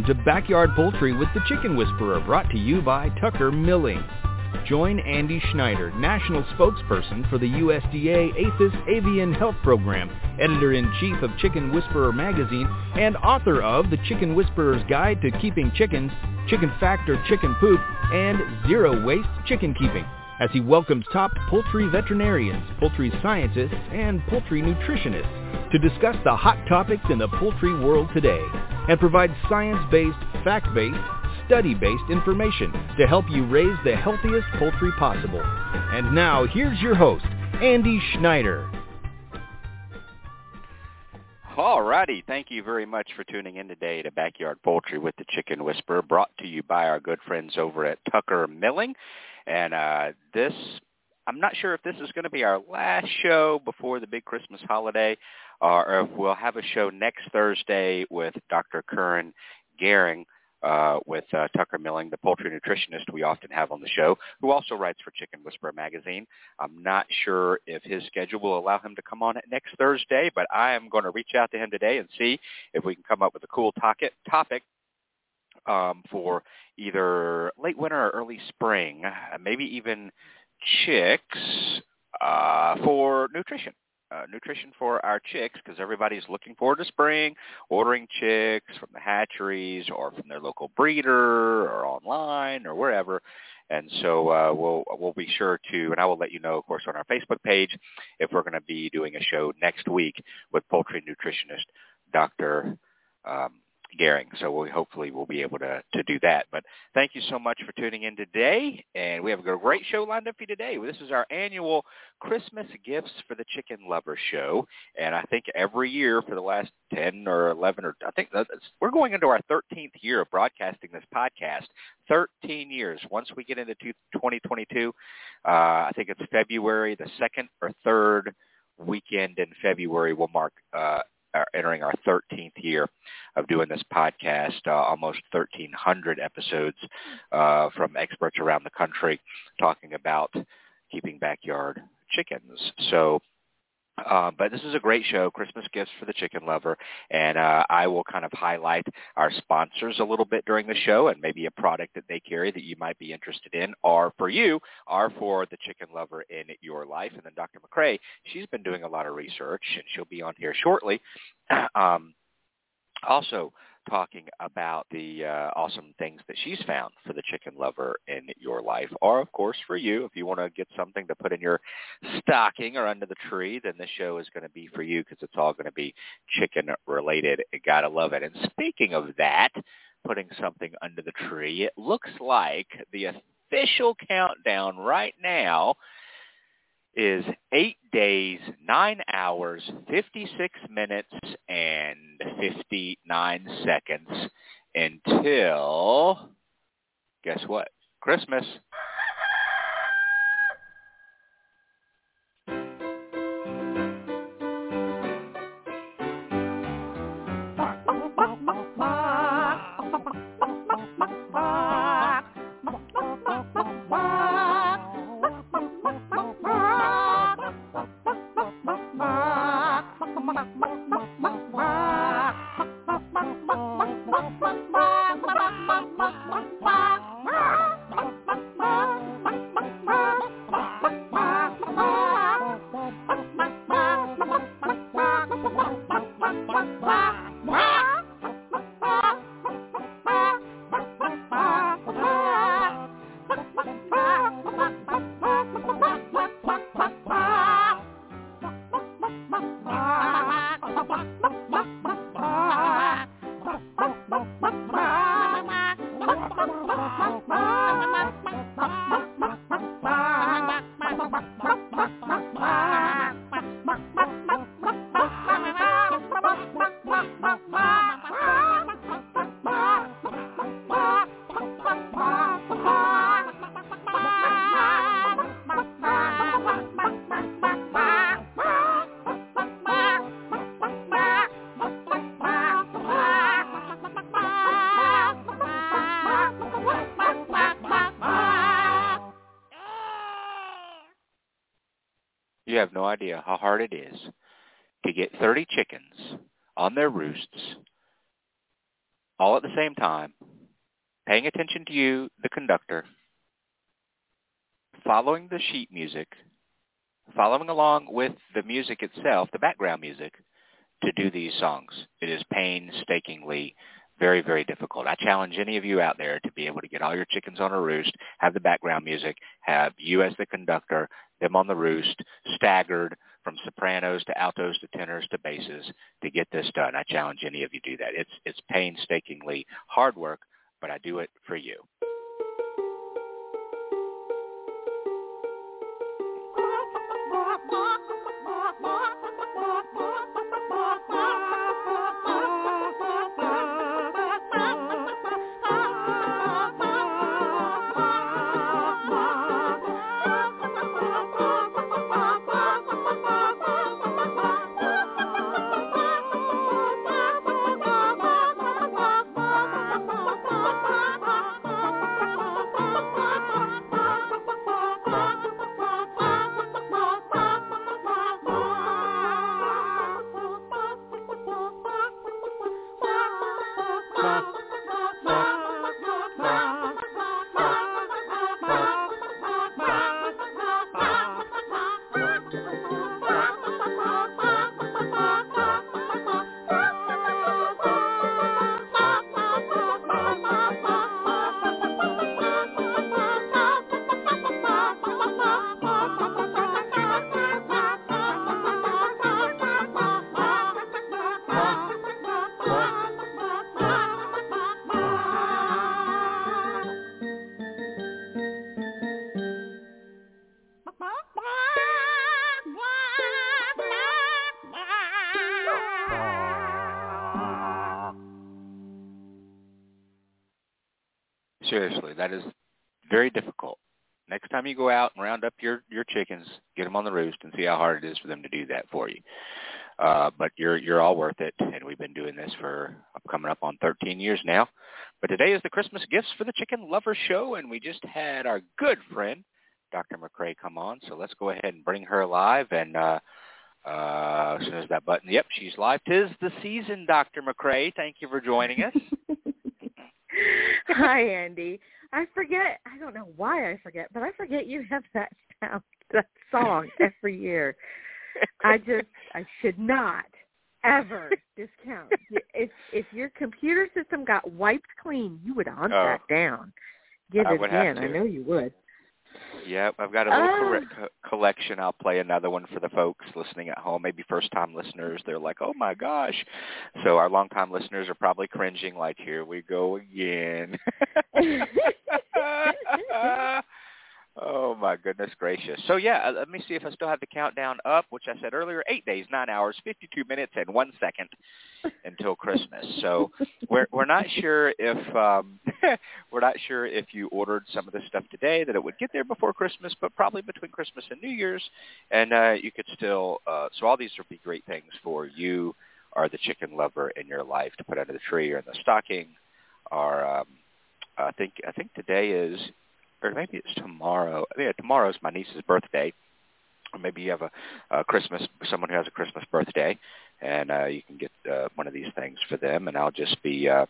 Welcome to Backyard Poultry with the Chicken Whisperer, brought to you by Tucker Milling. Join Andy Schneider, National Spokesperson for the USDA APHIS Avian Health Program, Editor-in-Chief of Chicken Whisperer Magazine, and author of The Chicken Whisperer's Guide to Keeping Chickens, Chicken Factor Chicken Poop, and Zero Waste Chicken Keeping, as he welcomes top poultry veterinarians, poultry scientists, and poultry nutritionists to discuss the hot topics in the poultry world today and provide science-based, fact-based, study-based information to help you raise the healthiest poultry possible. And now, here's your host, Andy Schneider. Alrighty, thank you very much for tuning in today to Backyard Poultry with the Chicken Whisperer, brought to you by our good friends over at Tucker Milling. And uh, this, I'm not sure if this is going to be our last show before the big Christmas holiday, uh, we'll have a show next Thursday with Dr. Curran Gehring. Uh, with uh, Tucker Milling, the poultry nutritionist we often have on the show, who also writes for Chicken Whisperer magazine. I'm not sure if his schedule will allow him to come on next Thursday, but I am going to reach out to him today and see if we can come up with a cool topic, topic um, for either late winter or early spring, uh, maybe even chicks uh, for nutrition. Uh, nutrition for our chicks because everybody's looking forward to spring, ordering chicks from the hatcheries or from their local breeder or online or wherever. And so uh, we'll we'll be sure to, and I will let you know, of course, on our Facebook page if we're going to be doing a show next week with poultry nutritionist Dr. Um, Gehring. So we hopefully we'll be able to, to do that. But thank you so much for tuning in today. And we have a great show lined up for you today. This is our annual Christmas Gifts for the Chicken Lover show. And I think every year for the last 10 or 11 or I think we're going into our 13th year of broadcasting this podcast. 13 years. Once we get into 2022, uh, I think it's February, the second or third weekend in February will mark uh, are entering our 13th year of doing this podcast, uh, almost 1,300 episodes uh, from experts around the country talking about keeping backyard chickens. So uh, but this is a great show, Christmas Gifts for the Chicken Lover, and uh, I will kind of highlight our sponsors a little bit during the show and maybe a product that they carry that you might be interested in, or for you, or for the chicken lover in your life. And then Dr. McCrea, she's been doing a lot of research, and she'll be on here shortly. um, also, talking about the uh, awesome things that she's found for the chicken lover in your life, or of course for you, if you want to get something to put in your stocking or under the tree, then this show is going to be for you because it's all going to be chicken related. Gotta love it. And speaking of that, putting something under the tree, it looks like the official countdown right now is eight days, nine hours, 56 minutes, and 59 seconds until, guess what? Christmas. Idea how hard it is to get 30 chickens on their roosts all at the same time, paying attention to you, the conductor, following the sheet music, following along with the music itself, the background music, to do these songs. It is painstakingly very, very difficult. I challenge any of you out there to be able to get all your chickens on a roost, have the background music, have you as the conductor, them on the roost, staggered from sopranos to altos to tenors to basses to get this done. I challenge any of you to do that. It's it's painstakingly hard work, but I do it for you. Seriously, that is very difficult. Next time you go out and round up your your chickens, get them on the roost and see how hard it is for them to do that for you. Uh, but you're you're all worth it, and we've been doing this for coming up on 13 years now. But today is the Christmas Gifts for the Chicken Lover Show, and we just had our good friend Dr. McCrea come on. So let's go ahead and bring her live. And uh, uh, as soon as that button, yep, she's live. Tis the season, Dr. McCrea. Thank you for joining us. Hi, Andy. I forget. I don't know why I forget, but I forget you have that sound, that song every year. I just, I should not ever discount. If if your computer system got wiped clean, you would hunt Oh. that down. Give I it in. I know you would. Yep, I've got a little Oh. co- collection. I'll play another one for the folks listening at home, maybe first-time listeners. They're like, "Oh my gosh!" So our long-time listeners are probably cringing, like, "Here we go again." oh my goodness gracious! So yeah, uh, let me see if I still have the countdown up, which I said earlier: eight days, nine hours, fifty-two minutes, and one second until Christmas. So we're we're not sure if um, we're not sure if you ordered some of this stuff today that it would get there before Christmas, but probably between Christmas and New Year's, and uh, you could still. Uh, so all these would be great things for you or the chicken lover in your life to put under the tree or in the stocking. Or um, I think I think today is, or maybe it's tomorrow. Yeah, tomorrow's my niece's birthday or maybe you have a, a Christmas someone who has a Christmas birthday, and uh, you can get uh, one of these things for them. And I'll just be uh,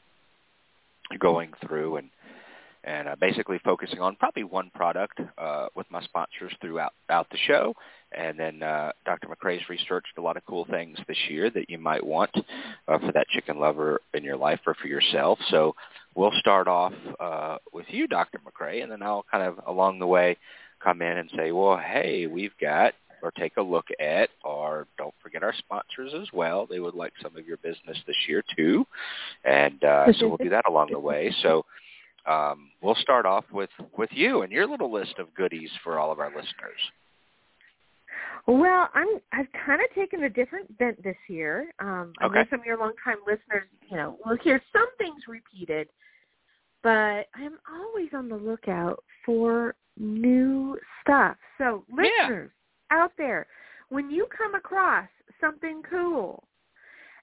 going through and and uh, basically focusing on probably one product uh, with my sponsors throughout out the show. And then uh, Dr. McCrea's researched a lot of cool things this year that you might want uh, for that chicken lover in your life or for yourself. So we'll start off uh, with you, Dr. McCrea, and then I'll kind of along the way come in and say, well, hey, we've got or take a look at, or don't forget our sponsors as well. They would like some of your business this year too, and uh, so we'll do that along the way. So um, we'll start off with with you and your little list of goodies for all of our listeners. Well, I'm I've kind of taken a different bent this year. Um, I know some of your longtime listeners, you know, will hear some things repeated, but I'm always on the lookout for new stuff. So, Yeah. listeners out there, when you come across something cool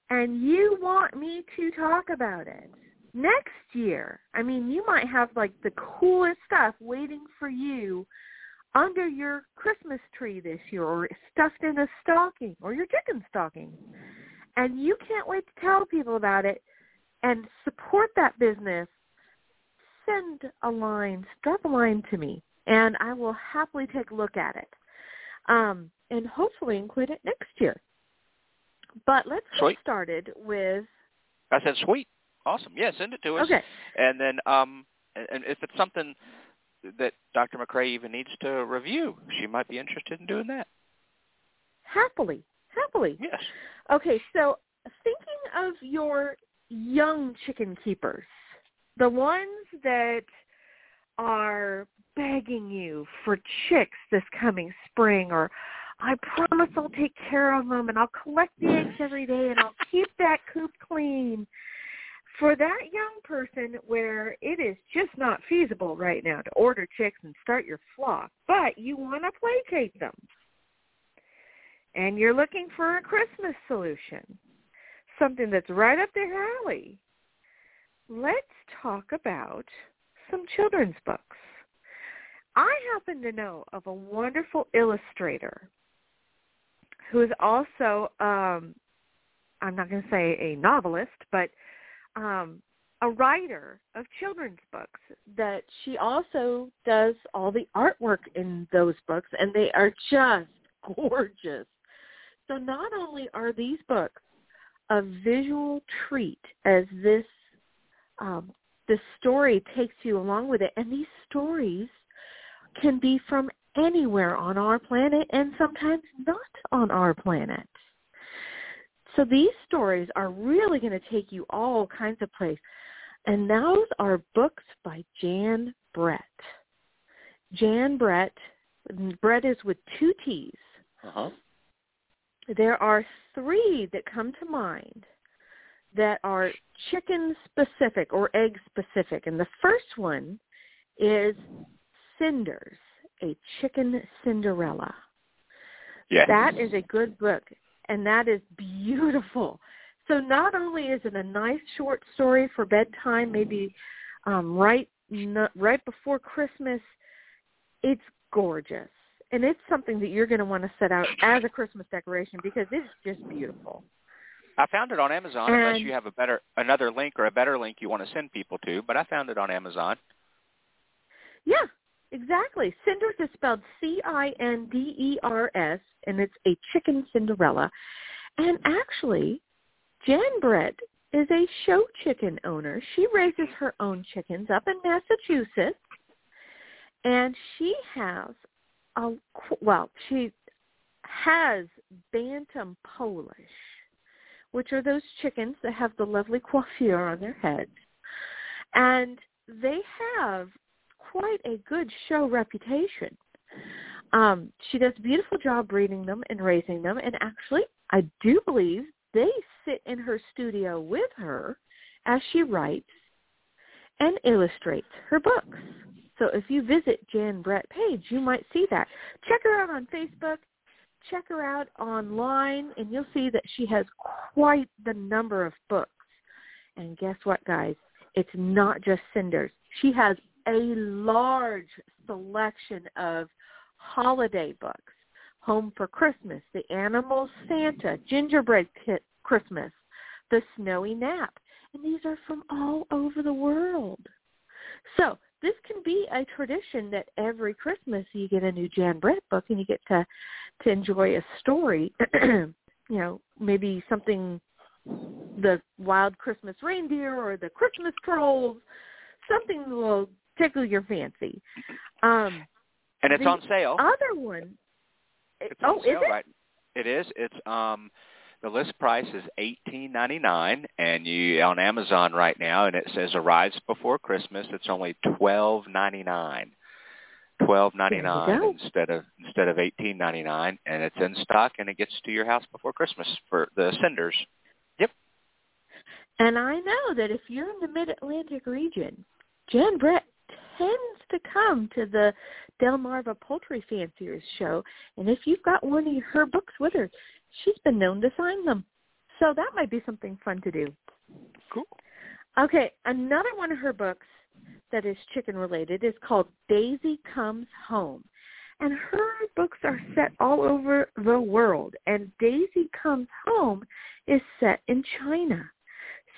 and you want me to talk about it next year, I mean, you might have like the coolest stuff waiting for you under your Christmas tree this year or stuffed in a stocking or your chicken stocking. And you can't wait to tell people about it and support that business. Send a line, drop a line to me, and I will happily take a look at it. Um, and hopefully include it next year. But let's get started with I said, sweet, awesome, yeah, send it to us. okay. And then, um, and if it's something that Dr. McCrea even needs to review, she might be interested in doing that. Happily, happily. Yes. Okay, so thinking of your young chicken keepers, the ones that are begging you for chicks this coming spring or I promise I'll take care of them and I'll collect the eggs every day and I'll keep that coop clean. For that young person where it is just not feasible right now to order chicks and start your flock, but you want to placate them and you're looking for a Christmas solution, something that's right up their alley, let's talk about some children's books. I happen to know of a wonderful illustrator who is also, um, I'm not going to say a novelist, but um, a writer of children's books that she also does all the artwork in those books, and they are just gorgeous. So not only are these books a visual treat as this um, this story takes you along with it, and these stories can be from anywhere on our planet and sometimes not on our planet. So these stories are really going to take you all kinds of places. And those are books by Jan Brett. Jan Brett, Brett is with two T's. Uh-huh. There are three that come to mind that are chicken specific or egg specific. And the first one is Cinders, a chicken Cinderella. Yeah. That is a good book, and that is beautiful. So not only is it a nice short story for bedtime, maybe um, right n- right before Christmas, it's gorgeous, and it's something that you're going to want to set out as a Christmas decoration because it's just beautiful. I found it on Amazon unless you have a better another link or a better link you want to send people to, but I found it on Amazon. Yeah, exactly. Cinders is spelled C-I-N-D-E-R-S, and it's a chicken Cinderella. And actually, Jan Brett is a show chicken owner. She raises her own chickens up in Massachusetts, and she has a well, she has Bantam Polish, which are those chickens that have the lovely coiffure on their heads, and they have quite a good show reputation. Um, she does a beautiful job breeding them and raising them, and actually, I do believe they sit in her studio with her as she writes and illustrates her books. So if you visit Jan Brett page, you might see that. Check her out on Facebook. Check her out online, and you'll see that she has quite the number of books. And guess what, guys? It's not just cinders. She has a large selection of holiday books. Home for Christmas, The Animal Santa, Gingerbread Kit Christmas, The Snowy Nap. And these are from all over the world. So this can be a tradition that every Christmas you get a new Jan Brett book and you get to to enjoy a story. you know, maybe something the wild Christmas reindeer or the Christmas trolls, something will tickle your fancy. Um, and it's on sale. Other one. It's oh, on sale is it? right. It is. It's um the list price is eighteen ninety nine and you on Amazon right now and it says arrives before Christmas. It's only twelve ninety nine. Twelve ninety nine instead of instead of eighteen ninety nine and it's in stock and it gets to your house before Christmas for the Cinders. Yep. And I know that if you're in the Mid-Atlantic region, Jan Brett tends to come to the Delmarva Poultry Fanciers show, and if you've got one of her books with her, she's been known to sign them. So that might be something fun to do. Cool. Okay, another one of her books that is chicken related is called Daisy Comes Home. And her books are set all over the world. And Daisy Comes Home is set in China.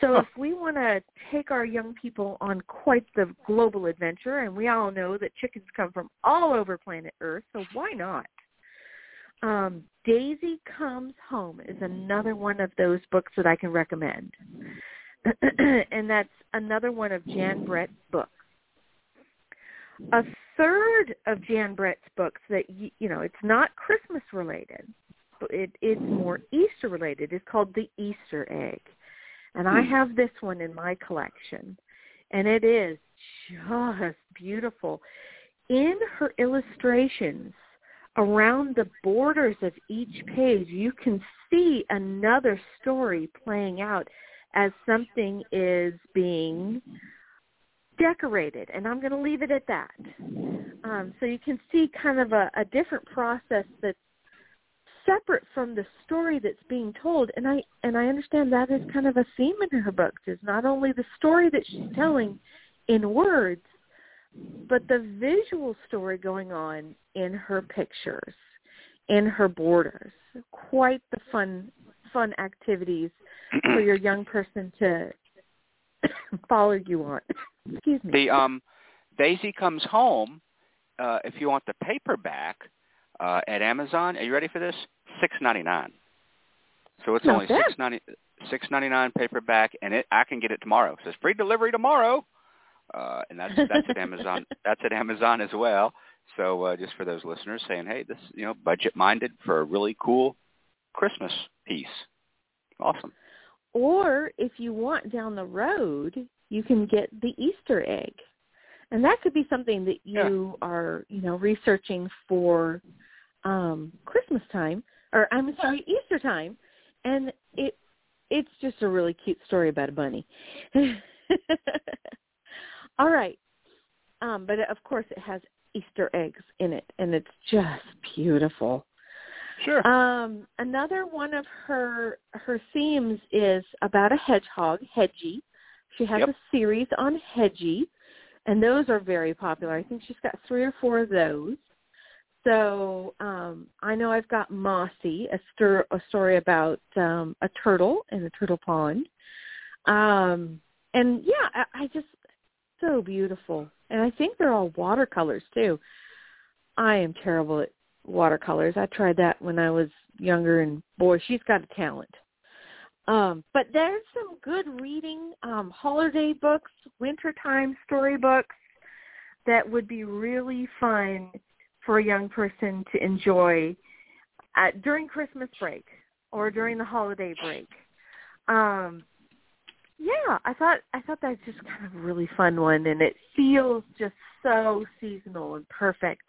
So Huh. if we want to take our young people on quite the global adventure, and we all know that chickens come from all over planet Earth, so why not? Um, Daisy Comes Home is another one of those books that I can recommend. and that's another one of Jan Brett's books. A third of Jan Brett's books that you know, it's not Christmas related, but it, it's more Easter related. It's called The Easter Egg, and I have this one in my collection, and it is just beautiful. In her illustrations, around the borders of each page, you can see another story playing out as something is being decorated, and I'm going to leave it at that. Um, so you can see kind of a, a different process that's separate from the story that's being told, and I and I understand that is kind of a theme in her books is not only the story that she's telling in words, but the visual story going on in her pictures, in her borders. Quite the fun fun activities for your young person to follow you on. Excuse me. The um Daisy Comes Home, uh if you want the paperback uh at Amazon, are you ready for this? Six ninety nine. So it's Not only six ninety six ninety nine paperback and it I can get it tomorrow. It says free delivery tomorrow. Uh and that's that's at Amazon that's at Amazon as well. So uh just for those listeners saying, Hey, this you know, budget minded for a really cool Christmas piece. Awesome. Or if you want down the road, you can get the Easter egg. And that could be something that you are, you know, researching for um Christmas time or I'm sorry, Easter time. And it it's just a really cute story about a bunny. All right. Um, but of course it has Easter eggs in it and it's just beautiful. Sure. Um, another one of her her themes is about a hedgehog, Hedgie. She has Yep. a series on Hedgie, and those are very popular. I think she's got three or four of those. So um, I know I've got Mossy, a, stor- a story about um, a turtle in a turtle pond. Um, and yeah, I, I just so beautiful, and I think they're all watercolors too. I am terrible at watercolors. I tried that when I was younger, and boy, she's got a talent. Um, but there's some good reading, um, holiday books, wintertime storybooks that would be really fun for a young person to enjoy at, during Christmas break or during the holiday break. Um, yeah, I thought I thought that's just kind of a really fun one, and it feels just so seasonal and perfect.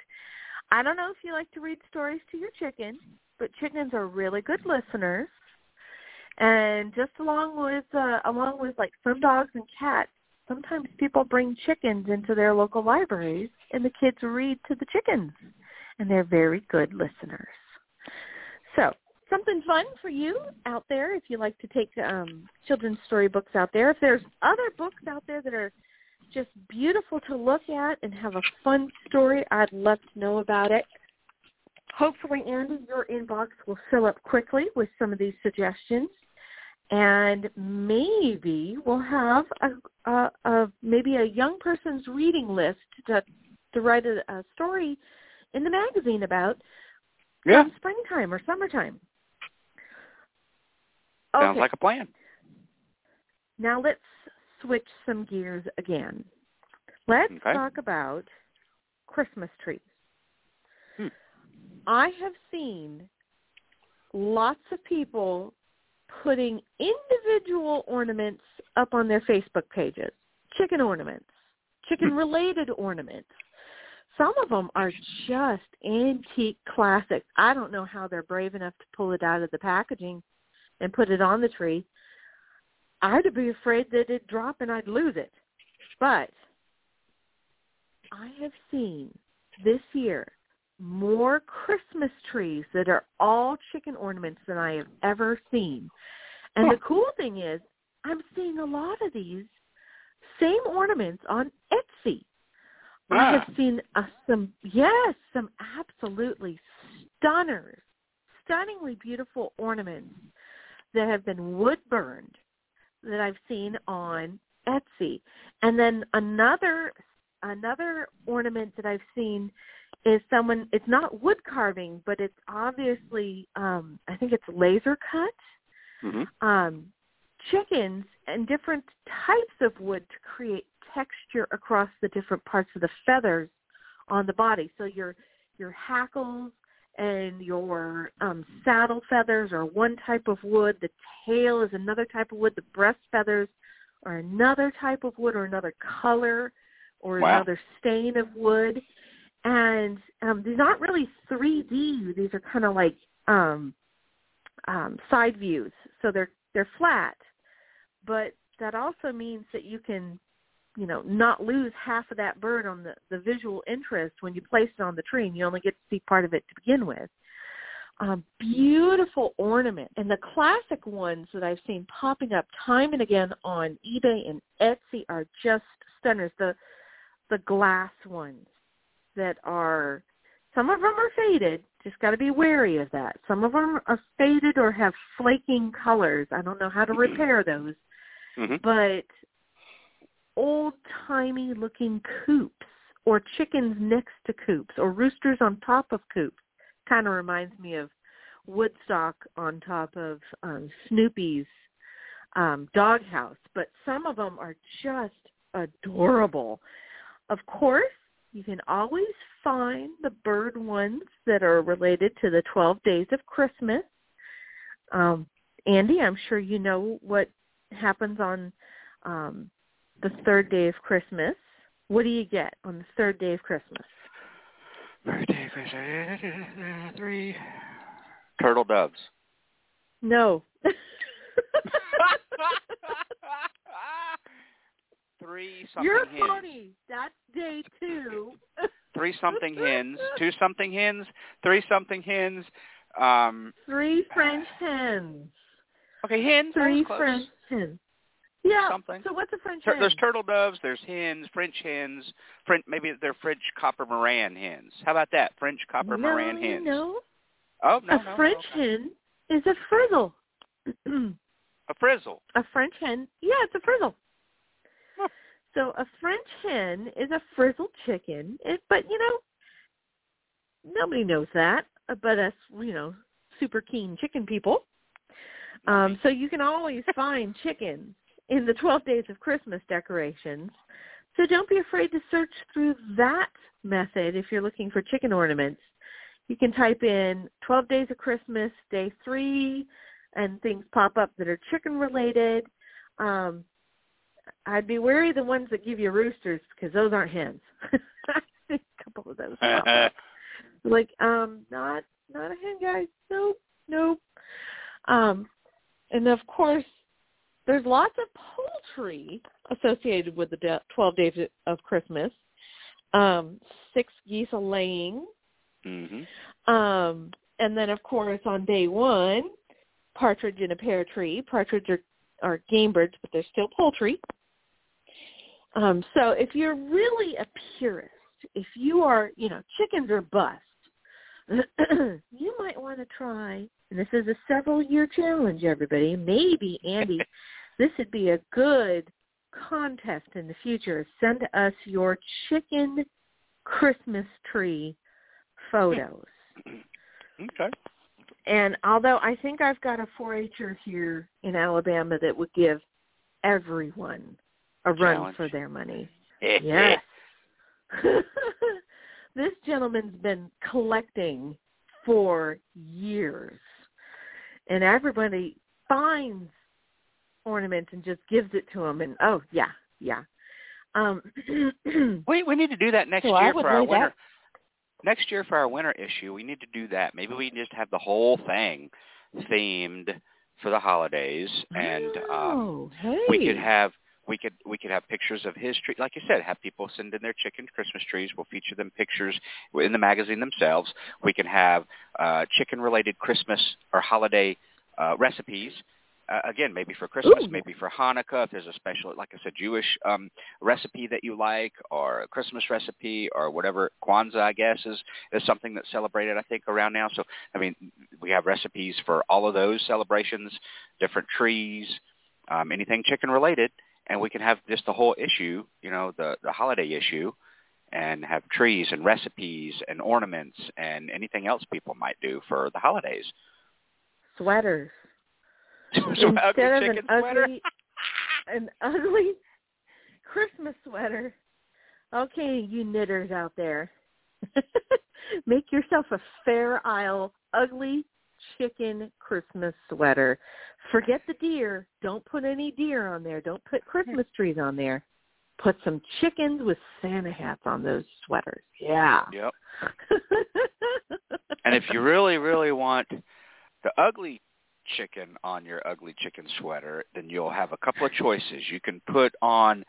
I don't know if you like to read stories to your chicken, but chickens are really good listeners. And just along with uh, along with like some dogs and cats, sometimes people bring chickens into their local libraries, and the kids read to the chickens, and they're very good listeners. So something fun for you out there if you like to take um, children's story books out there. If there's other books out there that are just beautiful to look at and have a fun story, I'd love to know about it. Hopefully, Andy, your inbox will fill up quickly with some of these suggestions. And maybe we'll have a, a, a maybe a young person's reading list to to write a, a story in the magazine about Yeah. springtime or summertime. Sounds Okay. like a plan. Now let's switch some gears again. Let's Okay. talk about Christmas trees. Hmm. I have seen lots of people putting individual ornaments up on their Facebook pages. Chicken ornaments, chicken related ornaments. Some of them are just antique classics. I don't know how they're brave enough to pull it out of the packaging and put it on the tree. I'd be afraid that it'd drop and I'd lose it. But I have seen this year more Christmas trees that are all chicken ornaments than I have ever seen. And the cool thing is, I'm seeing a lot of these same ornaments on Etsy. I Ah. have seen uh, some, yes, some absolutely stunners, stunningly beautiful ornaments that have been wood burned that I've seen on Etsy. And then another another ornament that I've seen is someone it's not wood carving, but it's obviously um I think it's laser cut hmm um chickens and different types of wood to create texture across the different parts of the feathers on the body. So your your hackles and your um, saddle feathers are one type of wood. The tail is another type of wood. The breast feathers are another type of wood or another color or Wow. another stain of wood. And um, they're not really 3D. These are kind of like um, um, side views. So they're they're flat, but that also means that you can, you know, not lose half of that bird on the the visual interest when you place it on the tree, and you only get to see part of it to begin with. Um, beautiful ornament, and the classic ones that I've seen popping up time and again on eBay and Etsy are just stunners. The the glass ones that are some of them are faded. Just got to be wary of that. Some of them are faded or have flaking colors. I don't know how to repair those, hmm but old-timey looking coops or chickens next to coops or roosters on top of coops kind of reminds me of Woodstock on top of um, Snoopy's um, doghouse. But some of them are just adorable. Of course, you can always find the bird ones that are related to the 12 days of Christmas. Um, Andy, I'm sure you know what happens on um, the third day of Christmas. What do you get on the third day of Christmas? Birthday, Christmas, three turtle doves. No. three something hens. You're hens. funny. That's day two. Three something hens. Two something hens. Three something hens. Um. Three French hens. Okay, hens. Three. French hens. Yeah. Something. So what's a French Tur- hen? There's turtle doves. There's hens. French hens. French. Maybe they're French copper Marans hens. How about that? French copper no, Marans hens. No, Oh no, a no, no, French okay. hen is a frizzle. A frizzle. a French hen, yeah, it's a frizzle. So a French hen is a frizzled chicken, it, but you know, nobody knows that, uh, but us, you know, super keen chicken people. Um, so you can always find chickens in the 12 days of Christmas decorations. So don't be afraid to search through that method if you're looking for chicken ornaments. You can type in 12 days of Christmas, day three, and things pop up that are chicken related. Um, I'd be wary of the ones that give you roosters because those aren't hens. A couple of those. like, um, not not a hen, guys. Nope, nope. Um, and of course, there's lots of poultry associated with the de- 12 days of Christmas. Um, six geese a laying. hmm Um, and then, of course, on day one, partridge in a pear tree. Partridge are, are game birds, but they're still poultry. Um, so if you're really a purist, if you are, you know, chickens are bust, you might want to try and this is a several year challenge, everybody. Maybe Andy, this would be a good contest in the future. Send us your chicken Christmas tree photos. Okay. And although I think I've got a 4-H'er here in Alabama that would give everyone a run Challenge. for their money. Yes. this gentleman's been collecting for years. And everybody finds ornaments and just gives it to him and oh yeah, yeah. Um We we need to do that next Well, I year for our lay that- winter. Next year for our winter issue, we need to do that. Maybe we can just have the whole thing themed for the holidays, and um, oh, hey. we could have we could we could have pictures of his tree. Like you said, have people send in their chicken Christmas trees. We'll feature them pictures in the magazine themselves. We can have uh, chicken related Christmas or holiday uh, recipes. Uh, again, maybe for Christmas, Ooh. maybe for Hanukkah. If there's a special, like I said, Jewish um, recipe that you like, or a Christmas recipe, or whatever Kwanzaa, I guess, is is something that's celebrated. I think around now. So, I mean, we have recipes for all of those celebrations, different trees, um, anything chicken related, and we can have just the whole issue, you know, the the holiday issue, and have trees and recipes and ornaments and anything else people might do for the holidays. sweaters. so Instead of an sweater. ugly an ugly Christmas sweater. Okay, you knitters out there. Make yourself a fair isle ugly chicken Christmas sweater. Forget the deer. Don't put any deer on there. Don't put Christmas trees on there. Put some chickens with Santa hats on those sweaters. Yeah. Yep. And if you really, really want the ugly chicken on your ugly chicken sweater, then you'll have a couple of choices. You can put on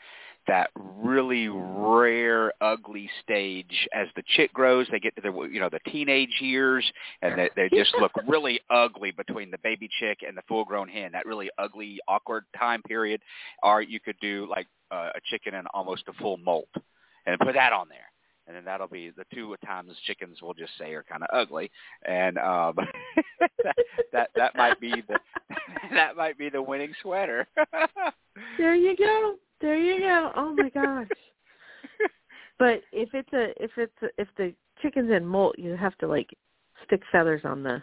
that really rare ugly stage. As the chick grows they get to the you know the teenage years and they, they just look really ugly between the baby chick and the full grown hen. That really ugly awkward time period. Or you could do like uh, a chicken in almost a full molt and put that on there. And then that'll be the two times chickens we'll just say are kind of ugly. And um that, that that might be the that might be the winning sweater. There you go. There you go. Oh my gosh. but if it's a if it's a, if the chicken's in molt, you have to like stick feathers on the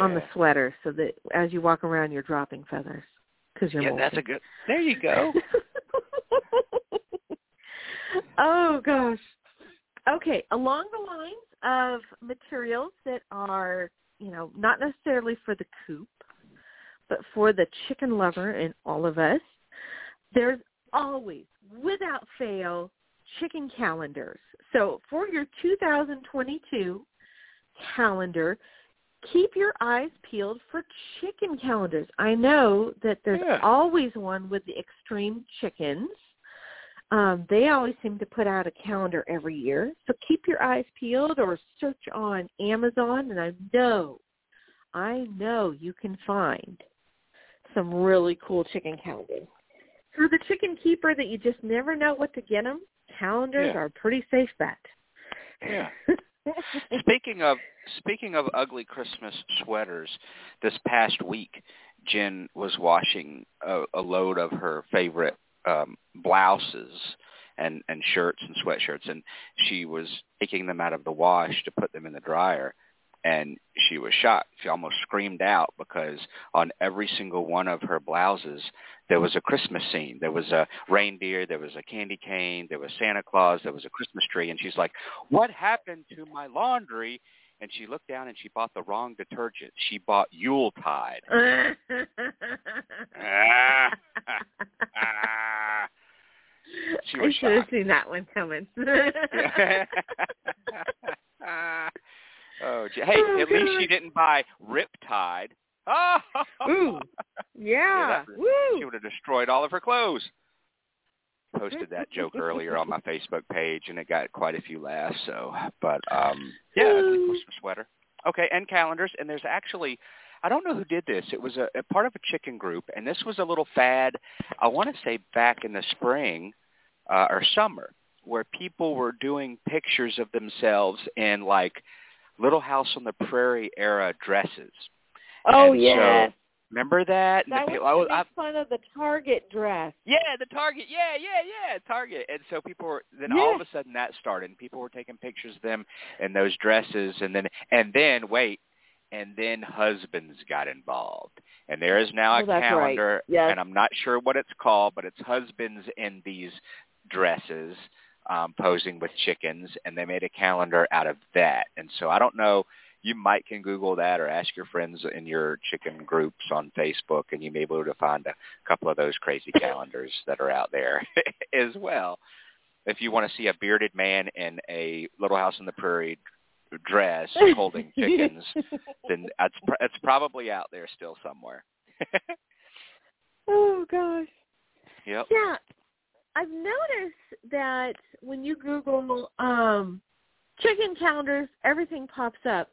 on the sweater so that as you walk around you're dropping feathers because you're yeah that's a good there you go oh gosh. Okay, along the lines of materials that are, you know, not necessarily for the coop, but for the chicken lover in all of us, there's always, without fail, chicken calendars. So for your 2022 calendar, keep your eyes peeled for chicken calendars. I know that there's Yeah. always one with the extreme chickens. Um, they always seem to put out a calendar every year. So keep your eyes peeled or search on Amazon and I know, I know you can find some really cool chicken calendars. For the chicken keeper that you just never know what to get them, calendars Yeah. are a pretty safe bet. Yeah. Speaking of speaking of ugly Christmas sweaters, this past week Jen was washing a, a load of her favorite um blouses and and shirts and sweatshirts and she was taking them out of the wash to put them in the dryer and she was shocked. She almost screamed out because on every single one of her blouses there was a Christmas scene. There was a reindeer, there was a candy cane, there was Santa Claus, there was a Christmas tree and she's like, "What happened to my laundry?" And she looked down and she bought the wrong detergent. She bought Yuletide. Ah. Ah. She I was should have seen that one coming. oh, gee. hey, Oh, at least she didn't buy Riptide. Oh, Ooh. Yeah. that- Woo. she would have destroyed all of her clothes. Posted that joke earlier on my Facebook page, and it got quite a few laughs. So, but um, yeah, Christmas sweater. Okay, and calendars, and there's actually, I don't know who did this. It was a, a part of a chicken group, and this was a little fad. I want to say back in the spring uh, or summer, where people were doing pictures of themselves in like Little House on the Prairie era dresses. Oh And yes. So, remember that? that The was I was- I- fun of the Target dress. yeah, the Target. Yeah, yeah, yeah, Target. And so people were then all of a sudden that started, and people were taking pictures of them in those dresses, and then and then wait, and then husbands got involved, and there is now a Oh, that's right. calendar, Yes. and I'm not sure what it's called, but it's husbands in these dresses um, posing with chickens, and they made a calendar out of that. And so I don't know. You might can Google that or ask your friends in your chicken groups on Facebook, and you may be able to find a couple of those crazy calendars that are out there as well. If you want to see a bearded man in a Little House on the Prairie dress holding chickens, then that's pr- it's probably out there still somewhere. oh gosh. yep. Yeah, I've noticed that when you Google um, chicken calendars, everything pops up.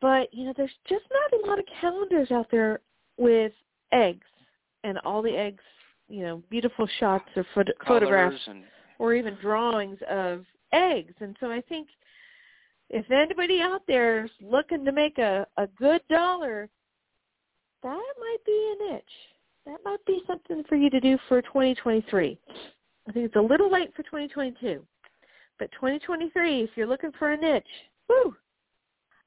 But you know, there's just not a lot of calendars out there with eggs and all the eggs. You know, beautiful shots or phot- photographs and or even drawings of eggs. And so I think if anybody out there is looking to make a, a good dollar, that might be a niche. That might be something for you to do for 2023. I think it's a little late for 2022. But 2023, if you're looking for a niche, whoo,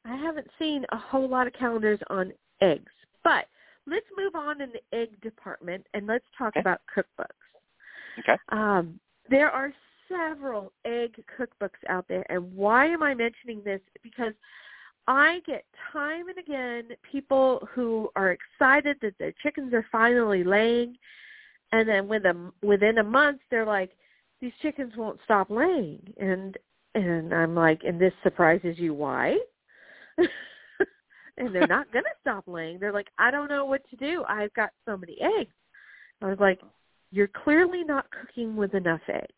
I haven't seen a whole lot of calendars on eggs. But let's move on in the egg department and let's talk Okay. about cookbooks. Okay. Um, there are several egg cookbooks out there, and why am I mentioning this? Because I get time and again people who are excited that their chickens are finally laying, and then within within a month they're like, these chickens won't stop laying, and and I'm like, and this surprises you? Why? and they're not going to stop laying. They're like, I don't know what to do. I've got so many eggs. I was like, you're clearly not cooking with enough eggs.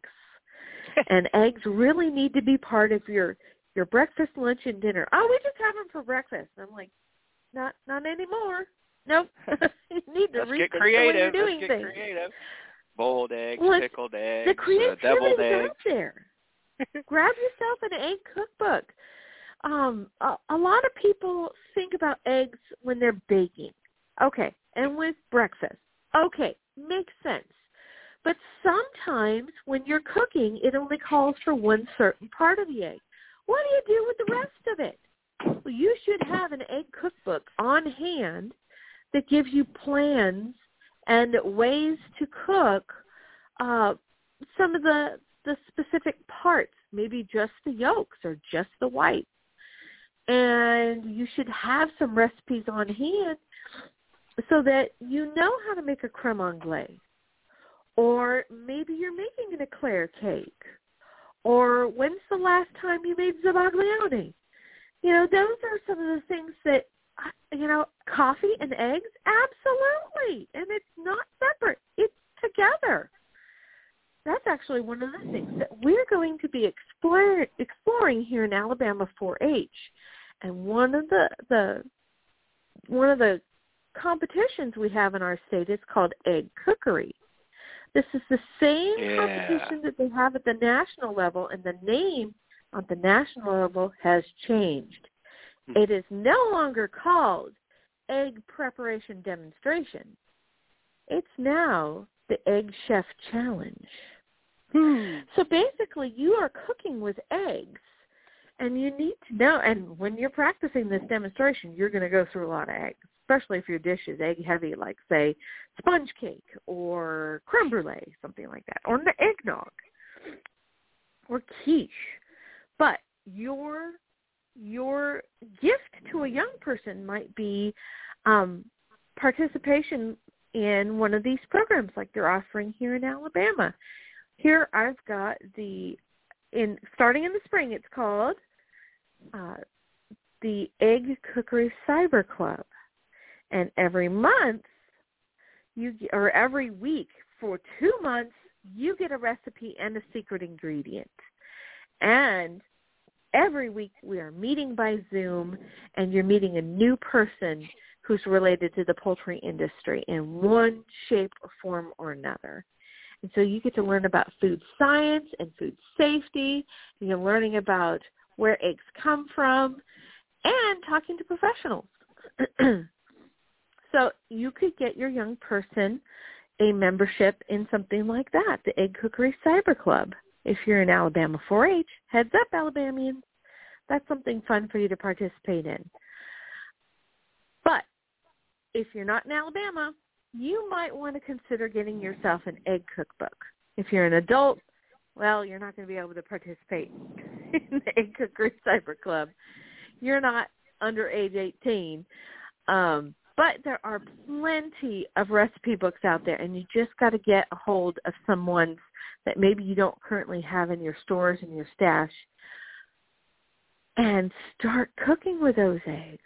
and eggs really need to be part of your your breakfast, lunch, and dinner. Oh, we just have them for breakfast. And I'm like, not not anymore. Nope. you need to Let's rethink get the way you're creative. doing Let's get things. creative. Boiled eggs, Well, pickled eggs, The uh, deviled is eggs. out there. Grab yourself an egg cookbook. Um, a, a lot of people think about eggs when they're baking. Okay, and with breakfast. Okay, makes sense. But sometimes when you're cooking, it only calls for one certain part of the egg. What do you do with the rest of it? Well, you should have an egg cookbook on hand that gives you plans and ways to cook uh, some of the the specific parts, maybe just the yolks or just the whites. And you should have some recipes on hand so that you know how to make a creme anglaise. Or maybe you're making an eclair cake. Or when's the last time you made zabaglione? You know, those are some of the things that, you know, coffee and eggs, absolutely. And it's not separate. It's together. That's actually one of the things that we're going to be explore, exploring here in Alabama 4-H. And one of the, the one of the competitions we have in our state is called egg cookery. This is the same Yeah. competition that they have at the national level, and the name on the national level has changed. Hmm. It is no longer called Egg Preparation Demonstration. It's now the Egg Chef Challenge. So basically, you are cooking with eggs, and you need to know. And when you're practicing this demonstration, you're going to go through a lot of eggs, especially if your dish is egg heavy, like say sponge cake or creme brulee, something like that, or the eggnog or quiche. But your your gift to a young person might be um, participation in one of these programs like they're offering here in Alabama. Here I've got the in starting in the spring. It's called uh, the Egg Cookery Cyber Club, and every month you or every week for two months you get a recipe and a secret ingredient, and every week we are meeting by Zoom, and you're meeting a new person who's related to the poultry industry in one shape or form or another. And so you get to learn about food science and food safety. You're learning about where eggs come from, and talking to professionals. so you could get your young person a membership in something like that, the Egg Cookery Cyber Club. If you're in Alabama 4-H, heads up, Alabamians. That's something fun for you to participate in. But if you're not in Alabama, you might want to consider getting yourself an egg cookbook. If you're an adult, well, you're not going to be able to participate in the Egg Cookery Cyber Club. You're not under age 18. Um, but there are plenty of recipe books out there, and you just got to get a hold of some ones that maybe you don't currently have in your stores and your stash, and start cooking with those eggs.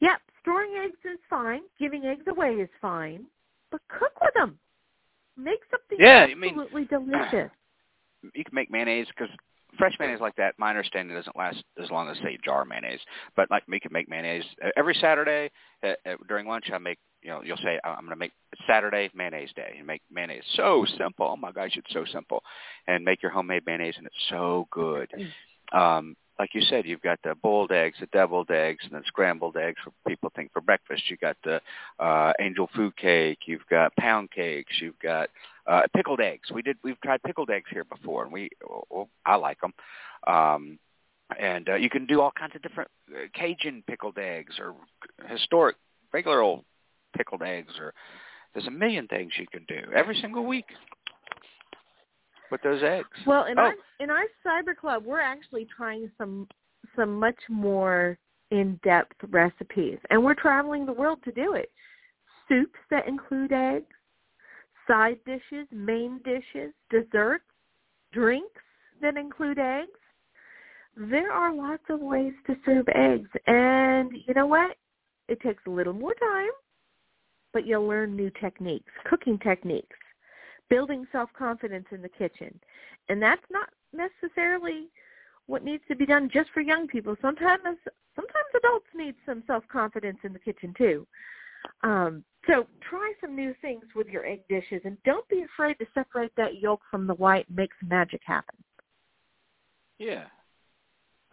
Yep, storing eggs is fine. Giving eggs away is fine, but cook with them. Make something Yeah, I mean- absolutely delicious. you can make mayonnaise because fresh mayonnaise like that, my understanding doesn't last as long as say jar mayonnaise. But like we can make mayonnaise every Saturday uh, uh, during lunch. I make you know you'll say I'm going to make Saturday mayonnaise day and make mayonnaise. So simple. Oh my gosh, it's so simple. And make your homemade mayonnaise and it's so good. Um, like you said, you've got the boiled eggs, the deviled eggs, and then scrambled eggs for people think for breakfast. You've got the uh, angel food cake. You've got pound cakes. You've got uh, pickled eggs. We did. We've tried pickled eggs here before, and we. Well, I like them. Um, and uh, you can do all kinds of different uh, Cajun pickled eggs or historic regular old pickled eggs, or there's a million things you can do every single week with those eggs. Well, in Oh. our in our cyber club, we're actually trying some some much more in-depth recipes, and we're traveling the world to do it. Soups that include eggs, side dishes, main dishes, desserts, drinks that include eggs. There are lots of ways to serve eggs, and you know what? It takes a little more time, but you'll learn new techniques, cooking techniques building self-confidence in the kitchen. And that's not necessarily what needs to be done just for young people. Sometimes sometimes adults need some self-confidence in the kitchen too. Um, so try some new things with your egg dishes and don't be afraid to separate that yolk from the white and make some magic happen. Yeah.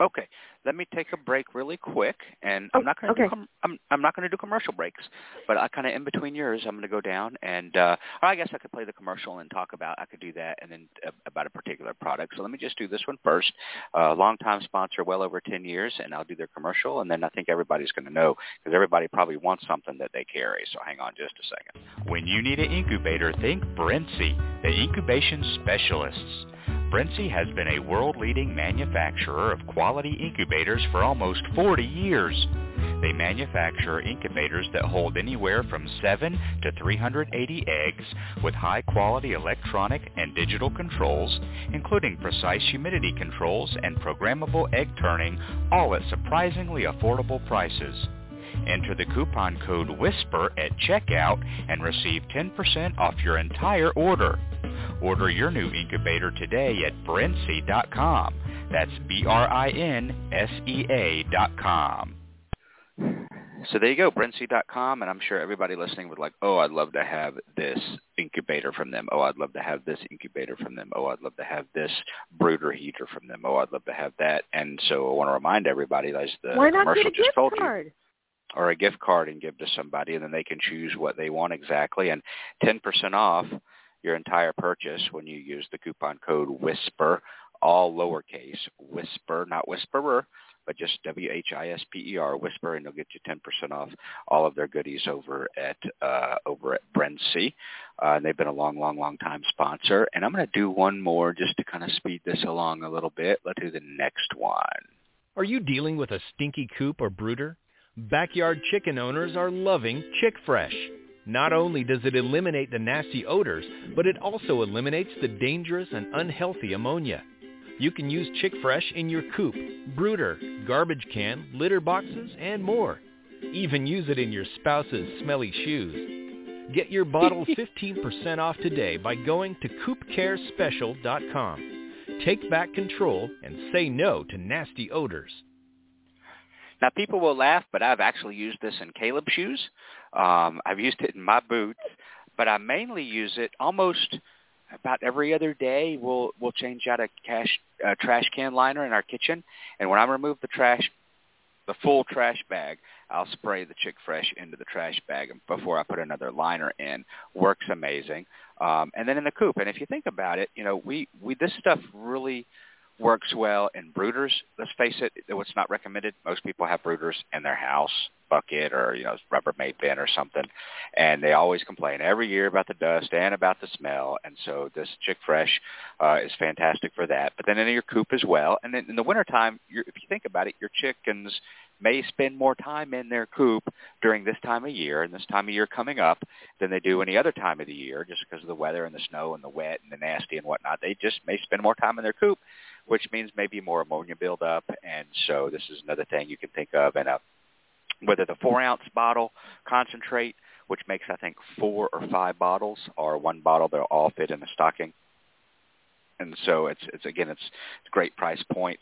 Okay, let me take a break really quick, and Oh, I'm not going to okay. do com- I'm I'm not going to do commercial breaks, but I kind of in between yours, I'm going to go down and uh, I guess I could play the commercial and talk about I could do that, and then uh, about a particular product. So let me just do this one first. Uh, longtime sponsor, well over 10 years, and I'll do their commercial, and then I think everybody's going to know because everybody probably wants something that they carry. So hang on just a second. When you need an incubator, think Brinsea, the incubation specialists. Brinsea has been a world-leading manufacturer of quality incubators for almost 40 years. They manufacture incubators that hold anywhere from 7 to 380 eggs with high-quality electronic and digital controls, including precise humidity controls and programmable egg turning, all at surprisingly affordable prices. Enter the coupon code WHISPER at checkout and receive 10% off your entire order. Order your new incubator today at Brinsea.com. That's B-R-I-N-S-E-A dot com. So there you go, Brinsea.com, and I'm sure everybody listening would like, oh, I'd love to have this incubator from them. Oh, I'd love to have this incubator from them. Oh, I'd love to have this brooder heater from them. Oh, I'd love to have that. And so I want to remind everybody, as the Why not commercial get a just gift told you, card? or a gift card and give to somebody, and then they can choose what they want exactly. And 10% off your entire purchase when you use the coupon code WHISPER, all lowercase, WHISPER, not Whisperer, but just W-H-I-S-P-E-R, Whisper, and they'll get you 10% off all of their goodies over at uh, over at Brinsea. Uh, and they've been a long, long, long time sponsor. And I'm going to do one more just to kind of speed this along a little bit. Let's do the next one. Are you dealing with a stinky coop or brooder? Backyard chicken owners are loving Chick Fresh. Not only does it eliminate the nasty odors, but it also eliminates the dangerous and unhealthy ammonia. You can use Chick Fresh in your coop, brooder, garbage can, litter boxes, and more. Even use it in your spouse's smelly shoes. Get your bottle 15% off today by going to coopcarespecial.com. Take back control and say no to nasty odors. Now, people will laugh, but I've actually used this in Caleb's shoes. Um, I've used it in my boots, but I mainly use it almost about every other day we'll we'll change out a cash uh, trash can liner in our kitchen, and when I remove the trash, the full trash bag, I'll spray the Chick Fresh into the trash bag before I put another liner in. Works amazing. Um, and then in the coop, and if you think about it, you know, we we this stuff really works well in brooders. Let's face it, what's not recommended. Most people have brooders in their house bucket or you know Rubbermaid bin or something, and they always complain every year about the dust and about the smell. And so this Chick Fresh uh, is fantastic for that. But then in your coop as well, and then in the wintertime, you're, if you think about it, your chickens may spend more time in their coop during this time of year and this time of year coming up than they do any other time of the year just because of the weather and the snow and the wet and the nasty and whatnot. They just may spend more time in their coop, which means maybe more ammonia buildup. And so this is another thing you can think of. And uh, whether the four ounce bottle concentrate, which makes I think four or five bottles, or one bottle that'll all fit in the stocking. And so it's it's again it's, it's a great price point.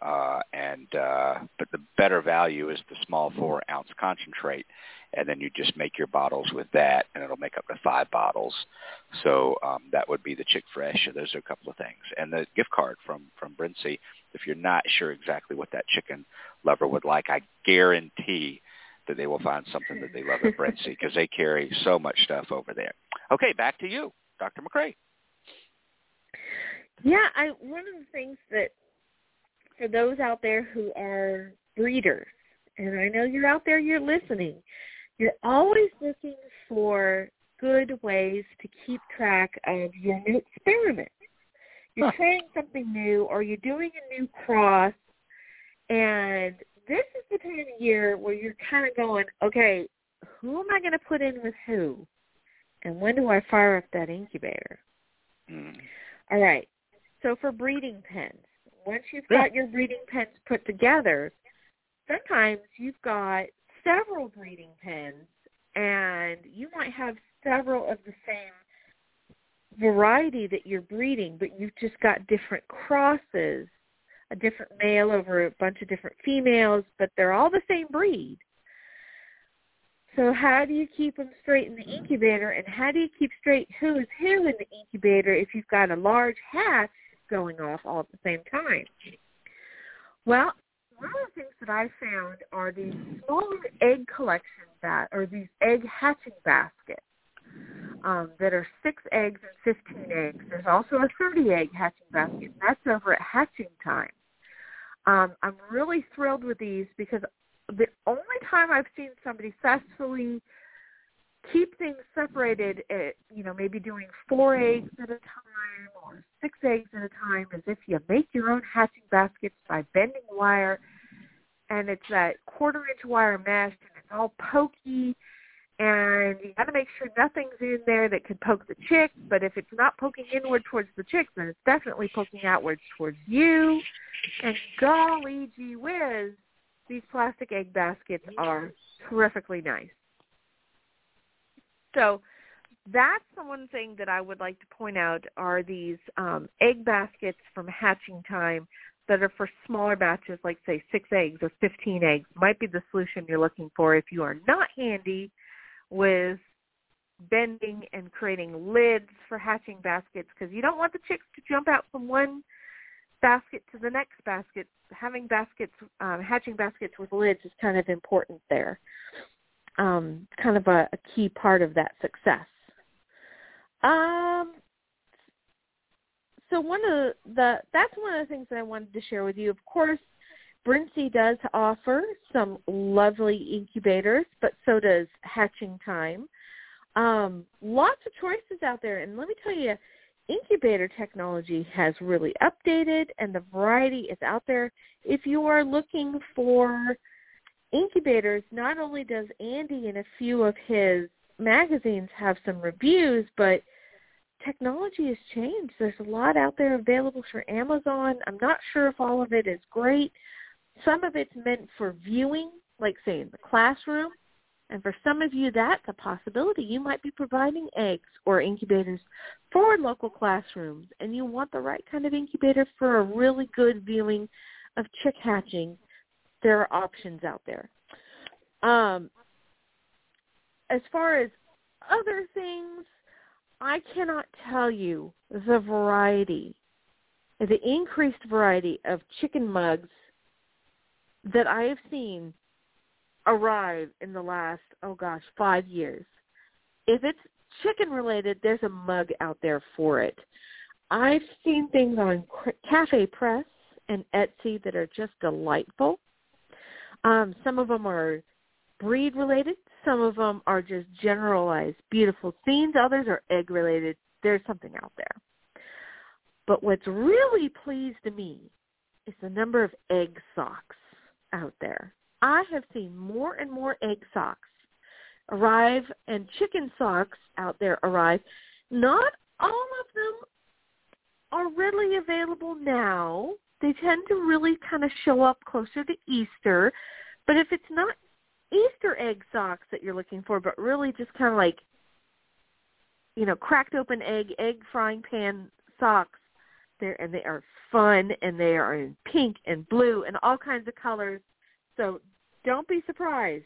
Uh, and uh, but the better value is the small four ounce concentrate, and then you just make your bottles with that, and it'll make up to five bottles. So um, that would be the Chick Fresh. Those are a couple of things, and the gift card from from Brinsea. If you're not sure exactly what that chicken lover would like, I guarantee that they will find something that they love at Brinsea because they carry so much stuff over there. Okay, back to you, Dr. McCrea. Yeah, I one of the things that for those out there who are breeders, and I know you're out there, you're listening, you're always looking for good ways to keep track of your new experiment. You're huh. trying something new or you're doing a new cross and this is the time of year where you're kind of going, okay, who am I going to put in with who? And when do I fire up that incubator? Mm. All right. So for breeding pens, once you've got your breeding pens put together, sometimes you've got several breeding pens and you might have several of the same variety that you're breeding, but you've just got different crosses, a different male over a bunch of different females, but they're all the same breed. So how do you keep them straight in the incubator, and how do you keep straight who is who in the incubator if you've got a large hatch going off all at the same time? Well, one of the things that I found are these smaller egg collection bat or these egg hatching baskets um, that are six eggs and fifteen eggs. There's also a thirty egg hatching basket, and that's over at hatching time. Um, I'm really thrilled with these because the only time I've seen somebody successfully keep things separated at, you know, maybe doing four eggs at a time or six eggs at a time is if you make your own hatching baskets by bending wire and it's that quarter inch wire mesh and it's all pokey and you got to make sure nothing's in there that could poke the chick. But if it's not poking inward towards the chick, then it's definitely poking outwards towards you. And golly gee whiz, these plastic egg baskets are terrifically nice. So that's the one thing that I would like to point out are these um, egg baskets from hatching time that are for smaller batches, like say six eggs or 15 eggs, might be the solution you're looking for if you are not handy with bending and creating lids for hatching baskets because you don't want the chicks to jump out from one basket to the next basket. Having baskets, um, hatching baskets with lids is kind of important there. Um, kind of a, a key part of that success. Um, so one of the that's one of the things that I wanted to share with you. Of course, Brinsea does offer some lovely incubators, but so does Hatching Time. Um, lots of choices out there, and let me tell you, incubator technology has really updated, and the variety is out there. If you are looking for incubators, not only does Andy and a few of his magazines have some reviews, but technology has changed. There's a lot out there available for Amazon. I'm not sure if all of it is great, some of it's meant for viewing, like say in the classroom, and for some of you that's a possibility. You might be providing eggs or incubators for local classrooms, and you want the right kind of incubator for a really good viewing of chick hatching. There are options out there. Um, as far as other things, I cannot tell you the variety, the increased variety of chicken mugs that I have seen arrive in the last, oh gosh, five years. If it's chicken related, there's a mug out there for it. I've seen things on Cafe Press and Etsy that are just delightful. Um, some of them are breed related. Some of them are just generalized beautiful scenes. Others are egg related. There's something out there. But what's really pleased me is the number of egg socks out there. I have seen more and more egg socks arrive and chicken socks out there arrive. Not all of them are readily available now. They tend to really kind of show up closer to Easter. But if it's not Easter egg socks that you're looking for, but really just kind of like, you know, cracked open egg, egg frying pan socks, there and they are fun and they are in pink and blue and all kinds of colors. So don't be surprised.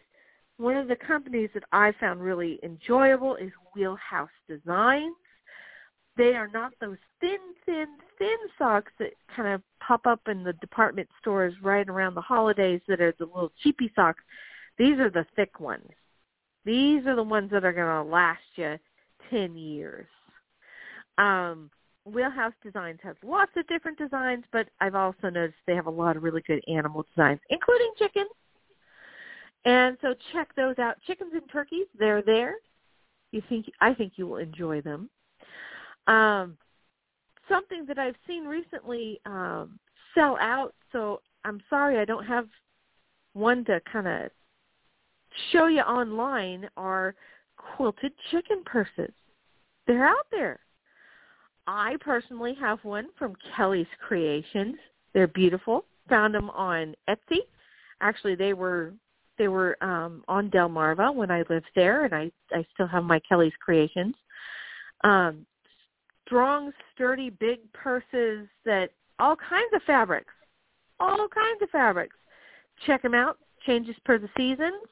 One of the companies that I found really enjoyable is Wheelhouse Designs. They are not those thin, thin, thin socks that kind of pop up in the department stores right around the holidays that are the little cheapy socks. These are the thick ones. These are the ones that are going to last you 10 years. Um, Wheelhouse Designs has lots of different designs, but I've also noticed they have a lot of really good animal designs, including chickens. And so check those out. Chickens and turkeys, they're there. You think I think you will enjoy them. Um, something that I've seen recently um, sell out. So I'm sorry I don't have one to kind of show you online. Are quilted chicken purses? They're out there. I personally have one from Kelly's Creations. They're beautiful. Found them on Etsy. Actually, they were they were um, on Delmarva when I lived there, and I I still have my Kelly's Creations. Um, strong, sturdy, big purses that all kinds of fabrics, all kinds of fabrics. Check them out. Changes per the seasons.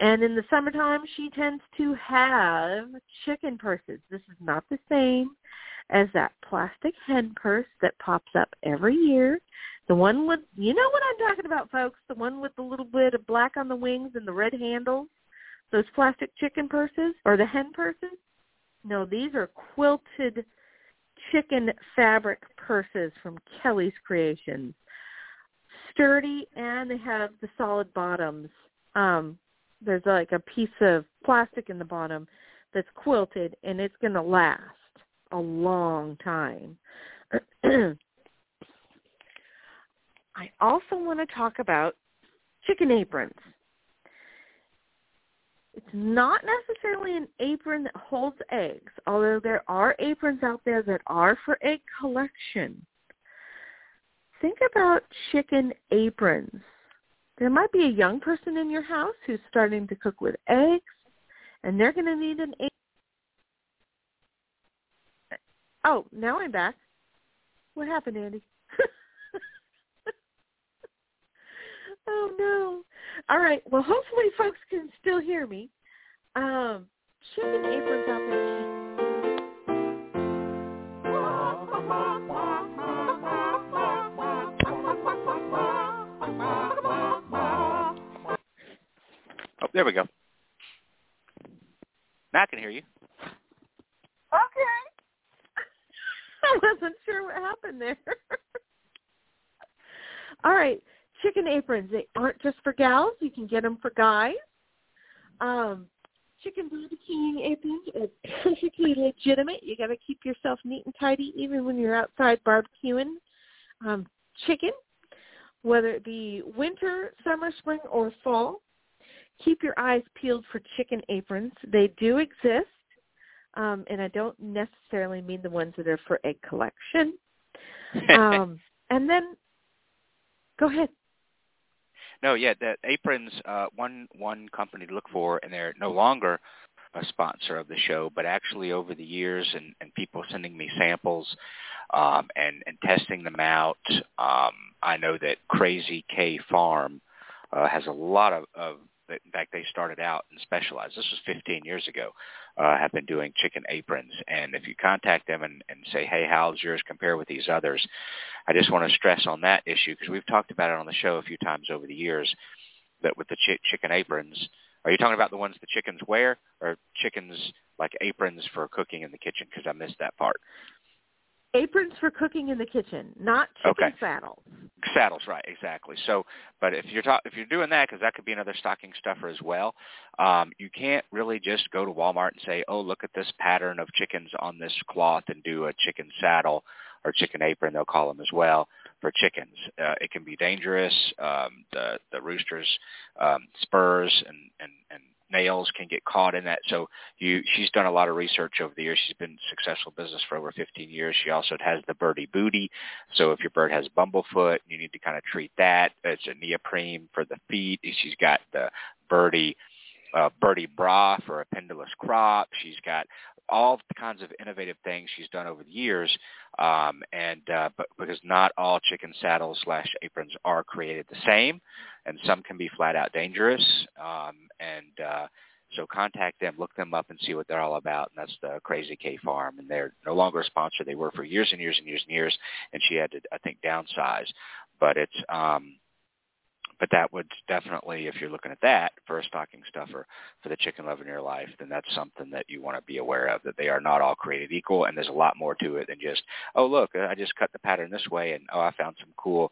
And in the summertime, she tends to have chicken purses. This is not the same as that plastic hen purse that pops up every year. The one with, you know what I'm talking about, folks, the one with the little bit of black on the wings and the red handles. Those plastic chicken purses or the hen purses. No, these are quilted chicken fabric purses from Kelly's Creations. Sturdy and they have the solid bottoms. Um, there's like a piece of plastic in the bottom that's quilted and it's going to last a long time. I also want to talk about chicken aprons. It's not necessarily an apron that holds eggs, although there are aprons out there that are for egg collection. Think about chicken aprons. There might be a young person in your house who's starting to cook with eggs, and they're going to need an apron Oh, now I'm back. What happened, Andy? Oh no. All right. Well, hopefully folks can still hear me. Um, chicken aprons out there. Oh, there we go. Now I can hear you. Okay. I wasn't sure what happened there. All right, chicken aprons. They aren't just for gals. You can get them for guys. Um, chicken barbecuing aprons are perfectly legitimate. You got to keep yourself neat and tidy even when you're outside barbecuing um, chicken, whether it be winter, summer, spring, or fall. Keep your eyes peeled for chicken aprons. They do exist um, and I don't necessarily mean the ones that are for egg collection. um, and then, go ahead. No, yeah, that aprons. Uh, one one company to look for, and they're no longer a sponsor of the show, but actually over the years, and, and people sending me samples um, and and testing them out. Um, I know that Crazy K Farm uh, has a lot of, of in fact they started out and specialized. This was 15 years ago. Uh, have been doing chicken aprons, and if you contact them and, and say, hey, how's yours compare with these others? I just want to stress on that issue because we've talked about it on the show a few times over the years. That with the ch- chicken aprons, are you talking about the ones the chickens wear, or chickens like aprons for cooking in the kitchen? Because I missed that part. Aprons for cooking in the kitchen, not chicken Okay. saddles. Saddles, right? Exactly. So, but if you're ta- if you're doing that, because that could be another stocking stuffer as well, um, you can't really just go to Walmart and say, "Oh, look at this pattern of chickens on this cloth," and do a chicken saddle or chicken apron. They'll call them as well for chickens. Uh, it can be dangerous. Um, the the roosters' um, spurs and and and nails can get caught in that. So you she's done a lot of research over the years. She's been successful business for over 15 years. She also has the birdie booty. So if your bird has bumblefoot, you need to kind of treat that. It's a neoprene for the feet. She's got the birdie uh, birdie bra for a pendulous crop. She's got all kinds of innovative things she's done over the years, um, and uh, but because not all chicken saddles slash aprons are created the same, and some can be flat out dangerous. Um, and uh, so contact them, look them up, and see what they're all about. And that's the Crazy K Farm, and they're no longer a sponsor. They were for years and years and years and years, and she had to, I think, downsize. But it's um, but that would definitely, if you're looking at that for a stocking stuffer for the chicken love in your life, then that's something that you want to be aware of, that they are not all created equal, and there's a lot more to it than just, oh, look, I just cut the pattern this way, and oh, I found some cool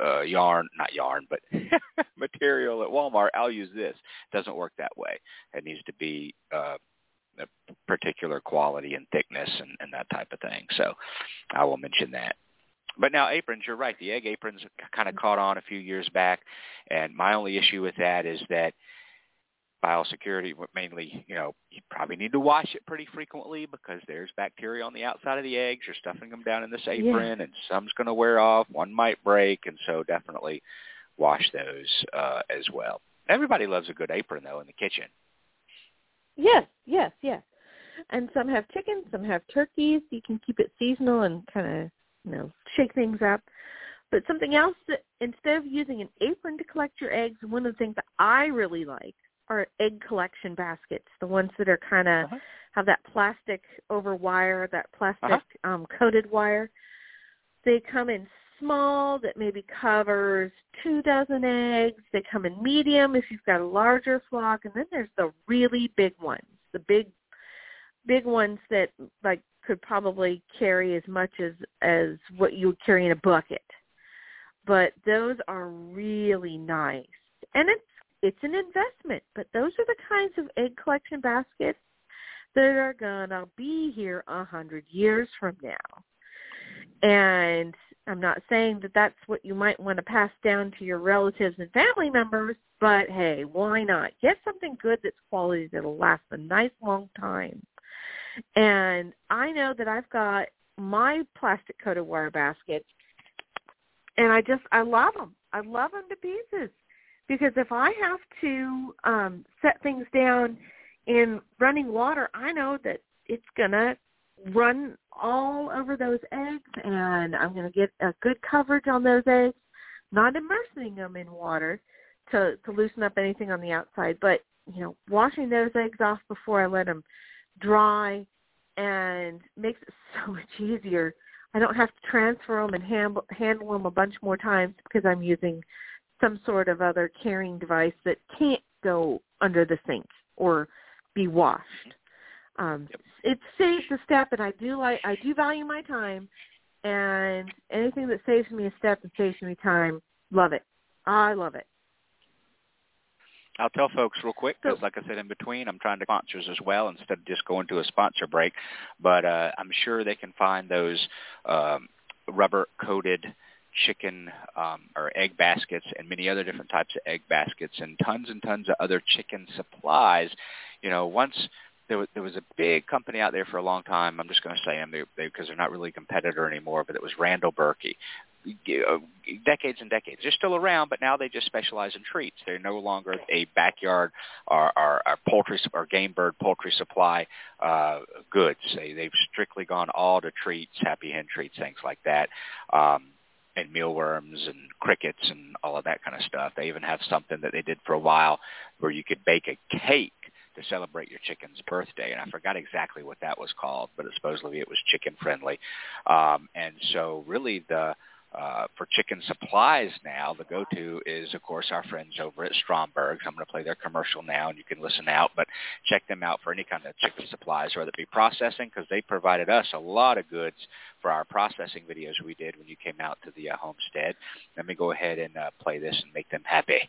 uh, yarn, not yarn, but material at Walmart. I'll use this. It doesn't work that way. It needs to be uh, a particular quality and thickness and, and that type of thing. So I will mention that. But now aprons, you're right. The egg aprons kind of caught on a few years back, and my only issue with that is that biosecurity, mainly, you know, you probably need to wash it pretty frequently because there's bacteria on the outside of the eggs. You're stuffing them down in this apron, and some's going to wear off. One might break, and so definitely wash those uh, as well. Everybody loves a good apron, though, in the kitchen. Yes, yes, yes. And some have chickens, some have turkeys. You can keep it seasonal and kind of, you know, shake things up. But something else that instead of using an apron to collect your eggs, one of the things that I really like are egg collection baskets, the ones that are kind of Uh-huh. have that plastic over wire, that plastic Uh-huh. um, coated wire. They come in small that maybe covers two dozen eggs. They come in medium if you've got a larger flock, and then there's the really big ones, the big, big ones that like could probably carry as much as as what you would carry in a bucket. But those are really nice, and it's it's an investment. But those are the kinds of egg collection baskets that are gonna be here a hundred years from now. And I'm not saying that that's what you might want to pass down to your relatives and family members, but hey, why not? Get something good that's quality that'll last a nice long time. And I know that I've got my plastic coated wire baskets, and I just I love them. I love them to pieces because if I have to um, set things down in running water, I know that it's gonna run all over those eggs and I'm to get a good coverage on those eggs, not immersing them in water to to loosen up anything on the outside, but you know, washing those eggs off before I let them dry and makes it so much easier. I don't have to transfer them and handle handle them a bunch more times because I'm using some sort of other carrying device that can't go under the sink or be washed. Um, It saves a step, and I do like I do value my time, and anything that saves me a step and saves me time, love it. I love it. I'll tell folks real quick because, like I said, in between, I'm trying to sponsors as well instead of just going to a sponsor break. But uh, I'm sure they can find those um, rubber-coated chicken um, or egg baskets and many other different types of egg baskets and tons and tons of other chicken supplies. You know, once there was, there was a big company out there for a long time. I'm just going to say them because they, because they're not really a competitor anymore, but it was Randall Burkey decades and decades. They're still around, but now they just specialize in treats. They're no longer a backyard or, or, or poultry or game bird poultry supply uh, goods. They, they've strictly gone all to treats, happy hen treats, things like that. Um, and mealworms and crickets and all of that kind of stuff. They even have something that they did for a while where you could bake a cake to celebrate your chicken's birthday, and I forgot exactly what that was called, but supposedly it was chicken friendly. Um, and so really the uh, for chicken supplies now, the go-to is, of course, our friends over at Stromberg's. I'm going to play their commercial now, and you can listen out, but check them out for any kind of chicken supplies, whether it be processing, because they provided us a lot of goods for our processing videos we did when you came out to the uh, homestead. Let me go ahead and uh, play this and make them happy.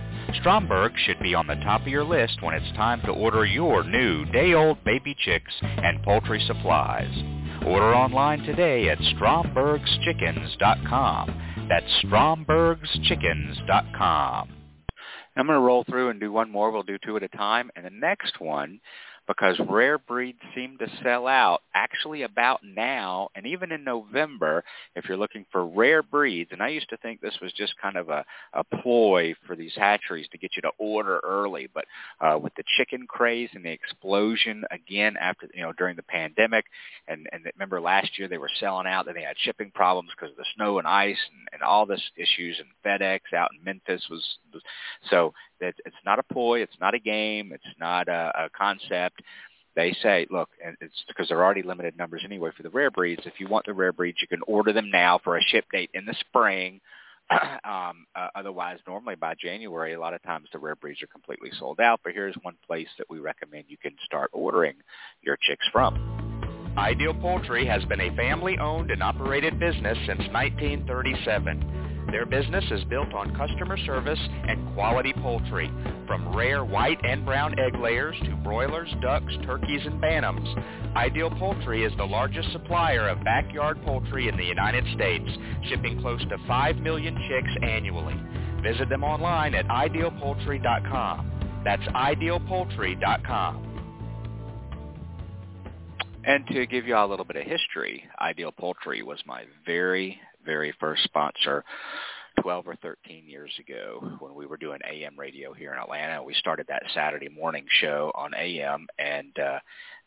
Stromberg should be on the top of your list when it's time to order your new day-old baby chicks and poultry supplies. Order online today at strombergschickens.com. That's strombergschickens.com. I'm going to roll through and do one more. We'll do two at a time. And the next one because rare breeds seem to sell out actually about now and even in November if you're looking for rare breeds. And I used to think this was just kind of a, a ploy for these hatcheries to get you to order early. But uh, with the chicken craze and the explosion again after, you know, during the pandemic, and, and remember last year they were selling out, then they had shipping problems because of the snow and ice and, and all this issues, and FedEx out in Memphis was, was so that it's not a ploy, it's not a game, it's not a, a concept. They say, look, it's because they're already limited numbers anyway for the rare breeds. If you want the rare breeds, you can order them now for a ship date in the spring. um, uh, otherwise, normally by January, a lot of times the rare breeds are completely sold out. But here's one place that we recommend you can start ordering your chicks from. Ideal Poultry has been a family-owned and operated business since 1937. Their business is built on customer service and quality poultry, from rare white and brown egg layers to broilers, ducks, turkeys, and bantams. Ideal Poultry is the largest supplier of backyard poultry in the United States, shipping close to 5 million chicks annually. Visit them online at idealpoultry.com. That's idealpoultry.com. And to give you all a little bit of history, Ideal Poultry was my very, very first sponsor 12 or 13 years ago when we were doing AM radio here in Atlanta. We started that Saturday morning show on AM and uh,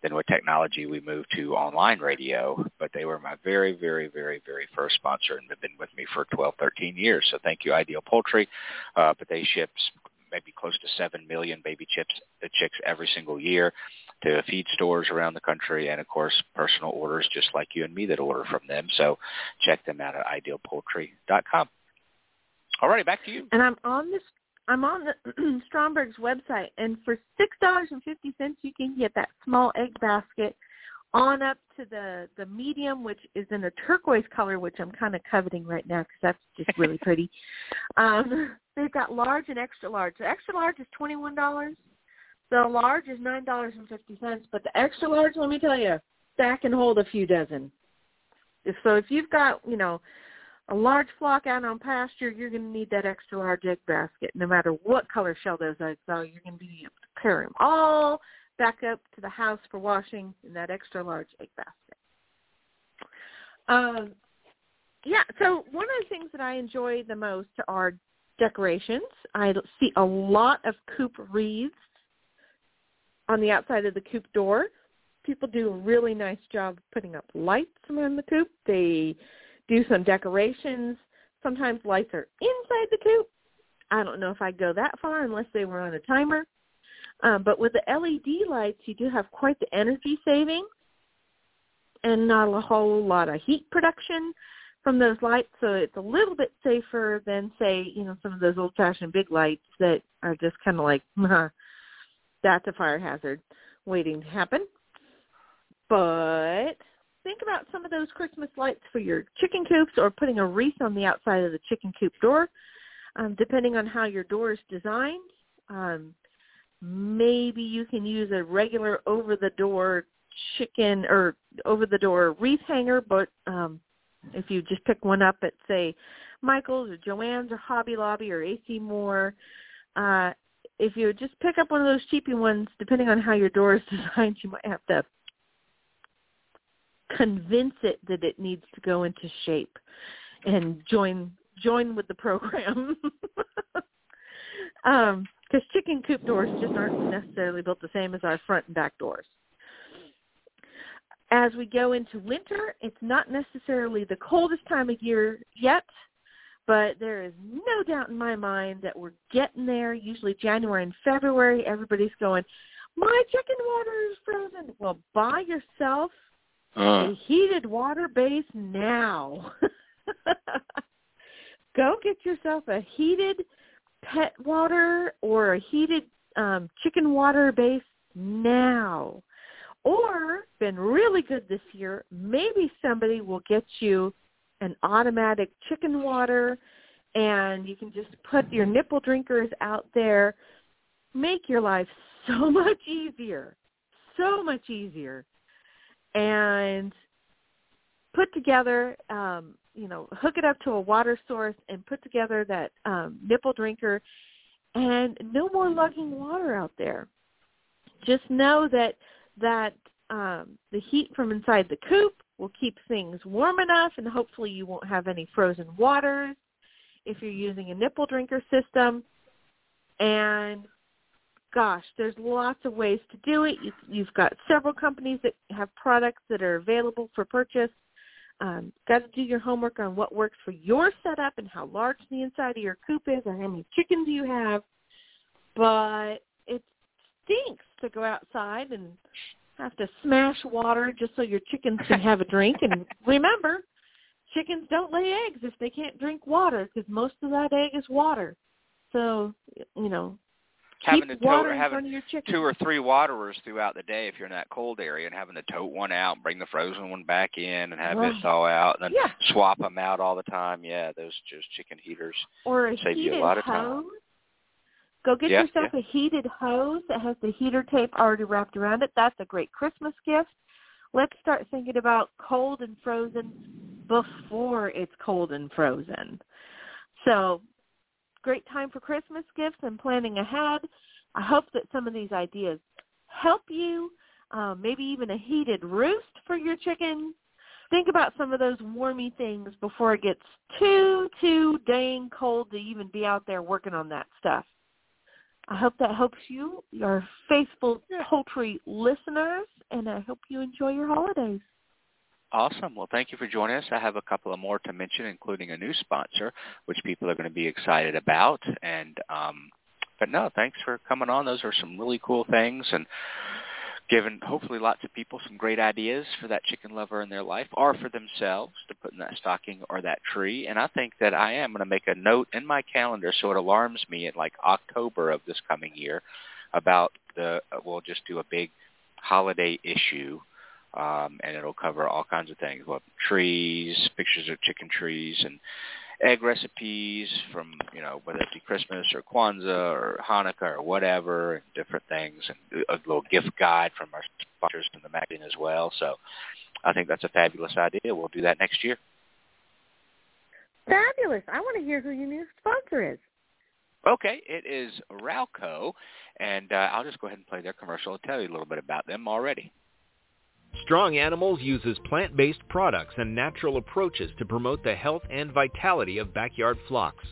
then with technology we moved to online radio, but they were my very, very, very, very first sponsor and they've been with me for 12, 13 years. So thank you, Ideal Poultry. Uh, but they ship maybe close to 7 million baby chips, the chicks every single year to feed stores around the country and of course personal orders just like you and me that order from them. So check them out at idealpoultry.com. All righty, back to you. And I'm on this I'm on the Stromberg's website and for six dollars and fifty cents you can get that small egg basket on up to the the medium which is in a turquoise color which I'm kind of coveting right now because that's just really pretty. Um, they've got large and extra large. The extra large is twenty one dollars the large is nine dollars and fifty cents, but the extra large, let me tell you, that can hold a few dozen. So if you've got, you know, a large flock out on pasture, you're going to need that extra large egg basket. No matter what color shell those eggs are, you're going to be able to carry them all back up to the house for washing in that extra large egg basket. Um, yeah, so one of the things that I enjoy the most are decorations. I see a lot of coop wreaths on the outside of the coop door. People do a really nice job putting up lights around the coop. They do some decorations. Sometimes lights are inside the coop. I don't know if I'd go that far unless they were on a timer. Um, but with the LED lights, you do have quite the energy saving and not a whole lot of heat production from those lights. So it's a little bit safer than, say, you know, some of those old-fashioned big lights that are just kind of like, that's a fire hazard waiting to happen. But think about some of those Christmas lights for your chicken coops or putting a wreath on the outside of the chicken coop door. Um, depending on how your door is designed, um, maybe you can use a regular over-the-door chicken or over-the-door wreath hanger, but um, if you just pick one up at, say, Michael's or Joann's or Hobby Lobby or AC Moore, uh, if you just pick up one of those cheapy ones, depending on how your door is designed, you might have to convince it that it needs to go into shape and join join with the program. um, because chicken coop doors just aren't necessarily built the same as our front and back doors. As we go into winter, it's not necessarily the coldest time of year yet, but there is no doubt in my mind that we're getting there. Usually January and February, everybody's going, my chicken water is frozen. Well, buy yourself uh. a heated water base now. Go get yourself a heated pet water or a heated um, chicken water base now. Or, been really good this year, maybe somebody will get you an automatic chicken water and you can just put your nipple drinkers out there. Make your life so much easier, so much easier. And put together um, you know, hook it up to a water source and put together that um, nipple drinker and no more lugging water out there. Just know that that um, the heat from inside the coop will keep things warm enough and hopefully you won't have any frozen waters if you're using a nipple drinker system. And gosh, there's lots of ways to do it. You, you've got several companies that have products that are available for purchase um, got to do your homework on what works for your setup and how large the inside of your coop is or how many chickens you have. But it stinks to go outside and have to smash water just so your chickens can have a drink. And remember, chickens don't lay eggs if they can't drink water because most of that egg is water. So, you know, having Keep to water tote, in having your two or three waterers throughout the day if you're in that cold area, and having to tote one out and bring the frozen one back in and have Right. it thaw out, and then Yeah. swap them out all the time. Yeah, those just chicken heaters or a save you a lot of hose. time. Go get Yeah, yourself a heated hose that has the heater tape already wrapped around it. That's a great Christmas gift. Let's start thinking about cold and frozen before it's cold and frozen. So, great time for Christmas gifts and planning ahead. I hope that some of these ideas help you. Um, maybe even a heated roost for your chicken. Think about some of those warmy things before it gets too, too dang cold to even be out there working on that stuff. I hope that helps you, your faithful poultry listeners, and I hope you enjoy your holidays. Awesome. Well, thank you for joining us. I have a couple of more to mention, including a new sponsor, which people are going to be excited about. And um, but no, thanks for coming on. Those are some really cool things, and giving hopefully lots of people some great ideas for that chicken lover in their life or for themselves to put in that stocking or that tree. And I think that I am going to make a note in my calendar so it alarms me at like October of this coming year about the we'll just do a big holiday issue um, and it'll cover all kinds of things, well, trees, pictures of chicken trees, and egg recipes from you know whether it be Christmas or Kwanzaa or Hanukkah or whatever, and different things, and a little gift guide from our sponsors in the magazine as well. So I think that's a fabulous idea. We'll do that next year. Fabulous. I want to hear who your new sponsor is. Okay, it is Ralco, and uh, I'll just go ahead and play their commercial and tell you a little bit about them already. Strong Animals uses plant-based products and natural approaches to promote the health and vitality of backyard flocks.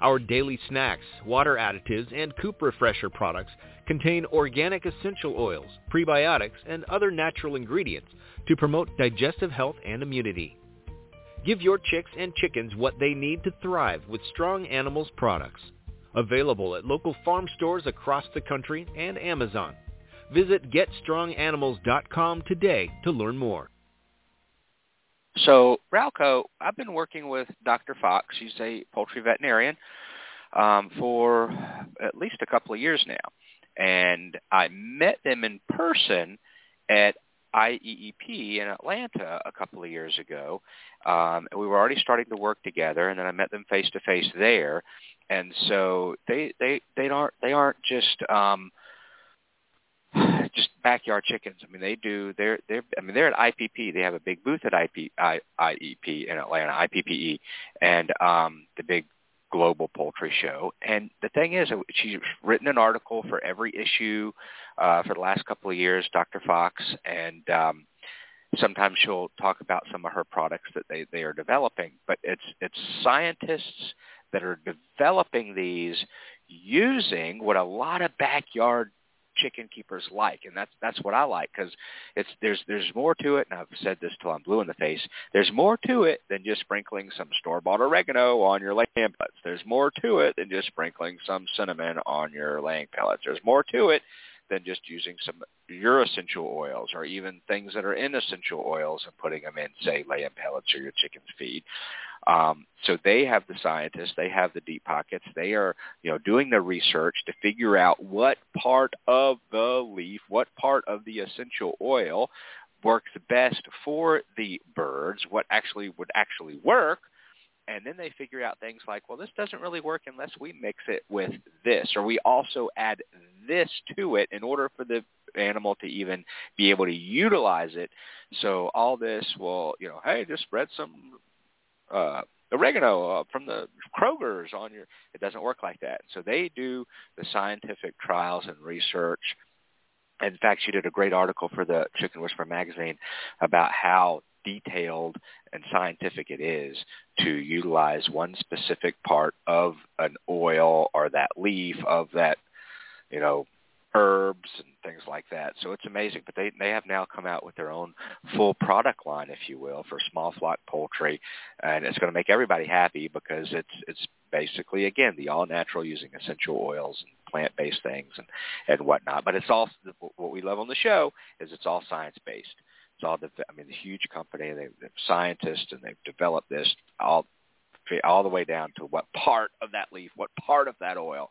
Our daily snacks, water additives, and coop refresher products contain organic essential oils, prebiotics, and other natural ingredients to promote digestive health and immunity. Give your chicks and chickens what they need to thrive with Strong Animals products. Available at local farm stores across the country and Amazon. Visit GetStrongAnimals.com today to learn more. So Ralco, I've been working with Dr. Fox. She's a poultry veterinarian um, for at least a couple of years now, and I met them in person at IEEP in Atlanta a couple of years ago. Um, we were already starting to work together, and then I met them face to face there. And so they they they aren't they aren't just um, just backyard chickens. I mean, they do. They're they're. I mean, they're at IPP. They have a big booth at IP, I, IEP in Atlanta, IPPE, and um, the big global poultry show. And the thing is, she's written an article for every issue uh, for the last couple of years, Dr. Fox, and um, sometimes she'll talk about some of her products that they, they are developing. But it's it's scientists that are developing these using what a lot of backyard chicken keepers like, and that's that's what I like because it's there's there's more to it, and I've said this till I'm blue in the face. There's more to it than just sprinkling some store bought oregano on your laying pellets. There's more to it than just sprinkling some cinnamon on your laying pellets. There's more to it than just using some your essential oils or even things that are in essential oils and putting them in, say, laying pellets or your chicken's feed. Um, so they have the scientists, they have the deep pockets, they are, you know, doing the research to figure out what part of the leaf, what part of the essential oil works best for the birds, what actually would actually work, and then they figure out things like, well, this doesn't really work unless we mix it with this, or we also add this to it in order for the animal to even be able to utilize it. So all this will, you know, hey, just spread some uh, oregano uh, from the Kroger's on your. It doesn't work like that. So they do the scientific trials and research. In fact, she did a great article for the Chicken Whisperer magazine about how detailed and scientific it is to utilize one specific part of an oil or that leaf of that, you know, herbs and things like that. So it's amazing. But they they have now come out with their own full product line, if you will, for small flock poultry, and it's going to make everybody happy because it's it's basically again the all natural using essential oils and plant based things and and whatnot. But it's all what we love on the show is it's all science based. It's all the I mean the huge company they they're scientists and they've developed this all all the way down to what part of that leaf, what part of that oil,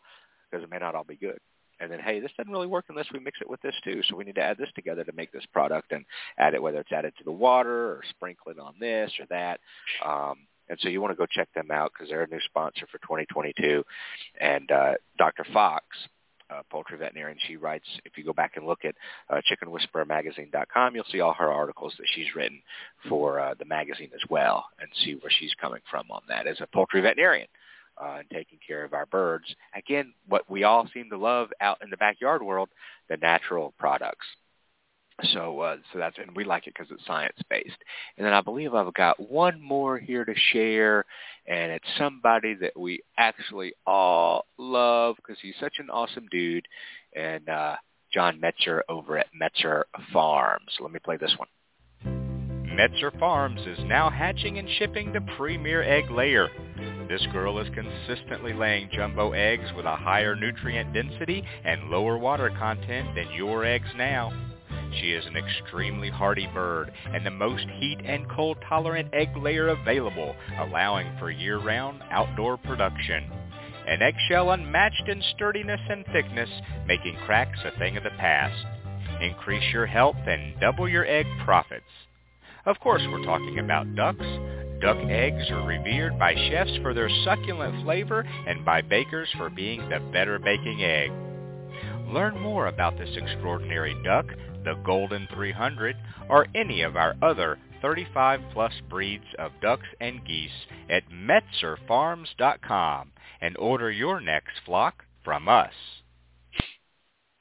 because it may not all be good and then hey, this doesn't really work unless we mix it with this too. So we need to add this together to make this product and add it whether it's added to the water or sprinkle it on this or that. Um, and so you want to go check them out because they're a new sponsor for 2022. And uh, Dr. Fox, uh, poultry veterinarian, she writes, if you go back and look at uh, chickenwhisperermagazine.com, you'll see all her articles that she's written for uh, the magazine as well and see where she's coming from on that as a poultry veterinarian uh, and taking care of our birds. Again, what we all seem to love out in the backyard world, the natural products. So, uh, so that's and we like it because it's science based. And then I believe I've got one more here to share, and it's somebody that we actually all love because he's such an awesome dude, and uh, John Metzer over at Metzer Farms. Let me play this one. Metzer Farms is now hatching and shipping the premier egg layer. This girl is consistently laying jumbo eggs with a higher nutrient density and lower water content than your eggs now. She is an extremely hardy bird and the most heat and cold tolerant egg layer available, allowing for year-round outdoor production. An eggshell unmatched in sturdiness and thickness, making cracks a thing of the past. Increase your health and double your egg profits. Of course, we're talking about ducks. Duck eggs are revered by chefs for their succulent flavor and by bakers for being the better baking egg. Learn more about this extraordinary duck, the Golden 300, or any of our other 35 plus breeds of ducks and geese at metzerfarms.com and order your next flock from us.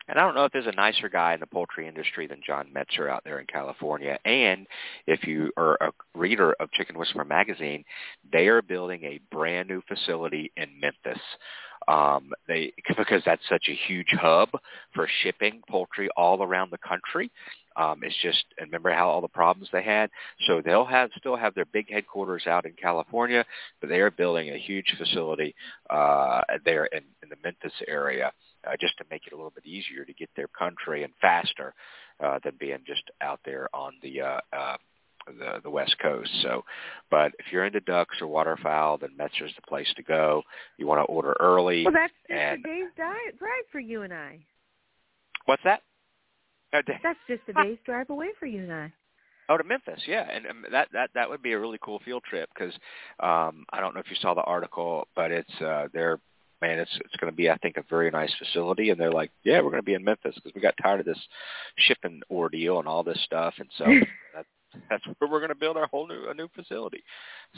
And I don't know if there's a nicer guy in the poultry industry than John Metzer out there in California. And if you are a reader of Chicken Whisperer magazine, they are building a brand new facility in Memphis. Um, they because that's such a huge hub for shipping poultry all around the country. Um, it's just and remember how all the problems they had. So they'll have still have their big headquarters out in California, but they are building a huge facility uh, there in, in the Memphis area uh, just to make it a little bit easier to get their country and faster uh, than being just out there on the uh, uh, the the west coast. So, but if you're into ducks or waterfowl, then Metzer's the place to go. You want to order early. Well, that's just and, a day's diet drive for you and I. What's that? That's just a day's drive away for you and I. Oh, to Memphis, yeah, and um, that that that would be a really cool field trip because um, I don't know if you saw the article, but it's uh, they're man, it's it's going to be, I think, a very nice facility. And they're like, yeah, we're going to be in Memphis because we got tired of this shipping ordeal and all this stuff. And so that that's where we're going to build our whole new a new facility.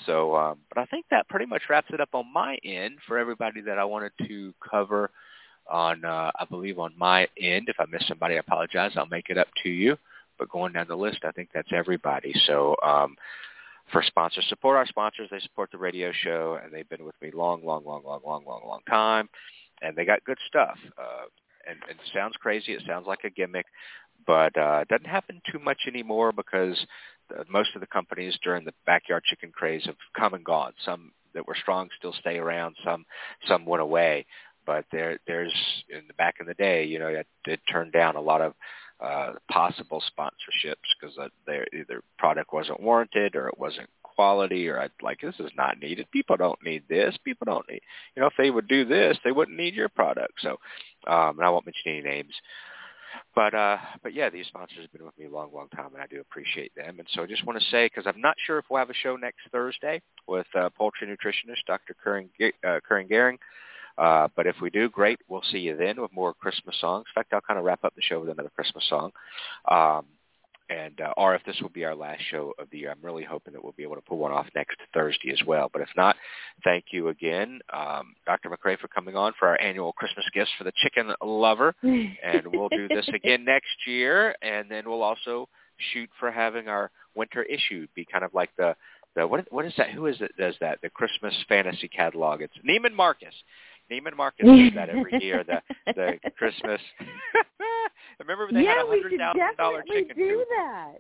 So, um, but I think that pretty much wraps it up on my end for everybody that I wanted to cover on. Uh, I believe on my end. If I miss somebody, I apologize. I'll make it up to you. But going down the list, I think that's everybody. So. Um, for sponsors, support our sponsors. They support the radio show, and they've been with me long, long, long, long, long, long, long time. And they got good stuff. Uh, and, and it sounds crazy. It sounds like a gimmick, but uh, it doesn't happen too much anymore because most of the companies during the backyard chicken craze have come and gone. Some that were strong still stay around. Some some went away. But there there's in the back in the day, you know, it did turn down a lot of uh, possible sponsorships because their either product wasn't warranted or it wasn't quality or I'd like this is not needed. People don't need this. People don't need you know if they would do this, they wouldn't need your product. So, um, and I won't mention any names. But uh, but yeah, these sponsors have been with me a long, long time, and I do appreciate them. And so I just want to say, because I'm not sure if we'll have a show next Thursday with uh, poultry nutritionist Dr. Curran, uh, Curran Gehring. Uh, but if we do, great. We'll see you then with more Christmas songs. In fact, I'll kind of wrap up the show with another Christmas song. Um, and uh, or if this will be our last show of the year, I'm really hoping that we'll be able to pull one off next Thursday as well. But if not, thank you again, um, Dr. McCrea, for coming on for our annual Christmas gifts for the chicken lover. and we'll do this again next year, and then we'll also shoot for having our winter issue be kind of like the the what what is that? Who is it does that? The Christmas fantasy catalog. It's Neiman Marcus. Neiman Marcus does that every year. The the Christmas. Remember when they yeah, had a hundred thousand dollar chicken do coop. that.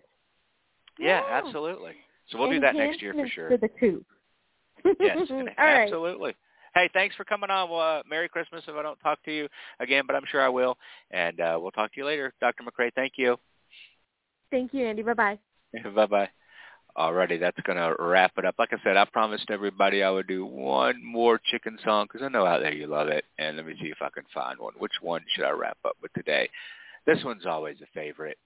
Yeah, Yeah. absolutely. So we'll do that next year for sure. For the coop. yes, All right. absolutely. Hey, thanks for coming on. Well, uh, Merry Christmas if I don't talk to you again, but I'm sure I will. And uh, we'll talk to you later, Dr. McCrea. Thank you. Thank you, Andy. Bye-bye. Bye bye. Alrighty, that's gonna wrap it up. Like I said, I promised everybody I would do one more chicken song because I know out there you love it. And let me see if I can find one. Which one should I wrap up with today? This one's always a favorite.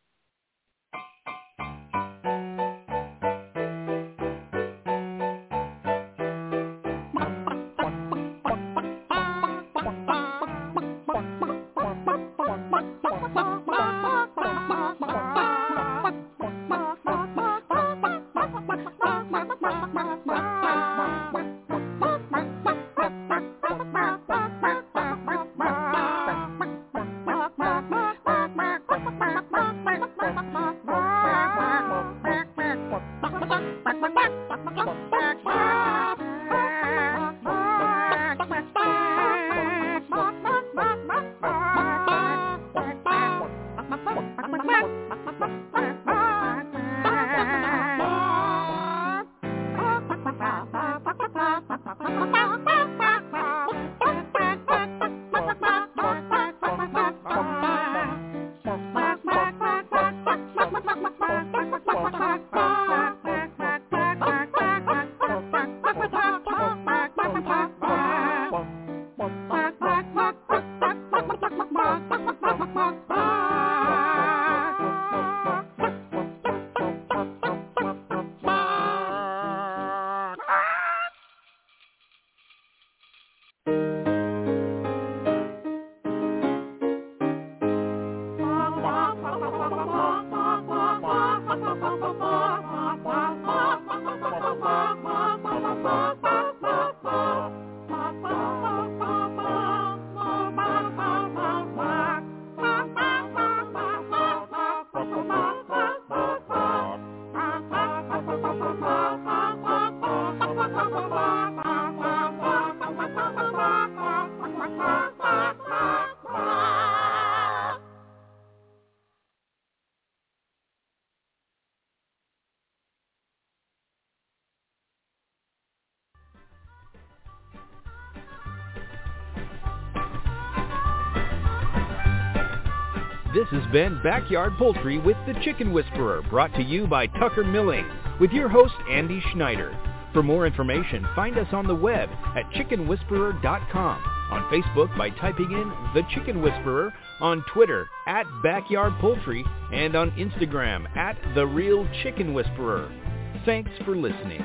Has been Backyard Poultry with the Chicken Whisperer, brought to you by Tucker Milling, with your host Andy Schneider. For more information, find us on the web at chickenwhisperer.com, on Facebook by typing in The Chicken Whisperer, on Twitter at Backyard Poultry, and on Instagram at The Real Chicken Whisperer. Thanks for listening.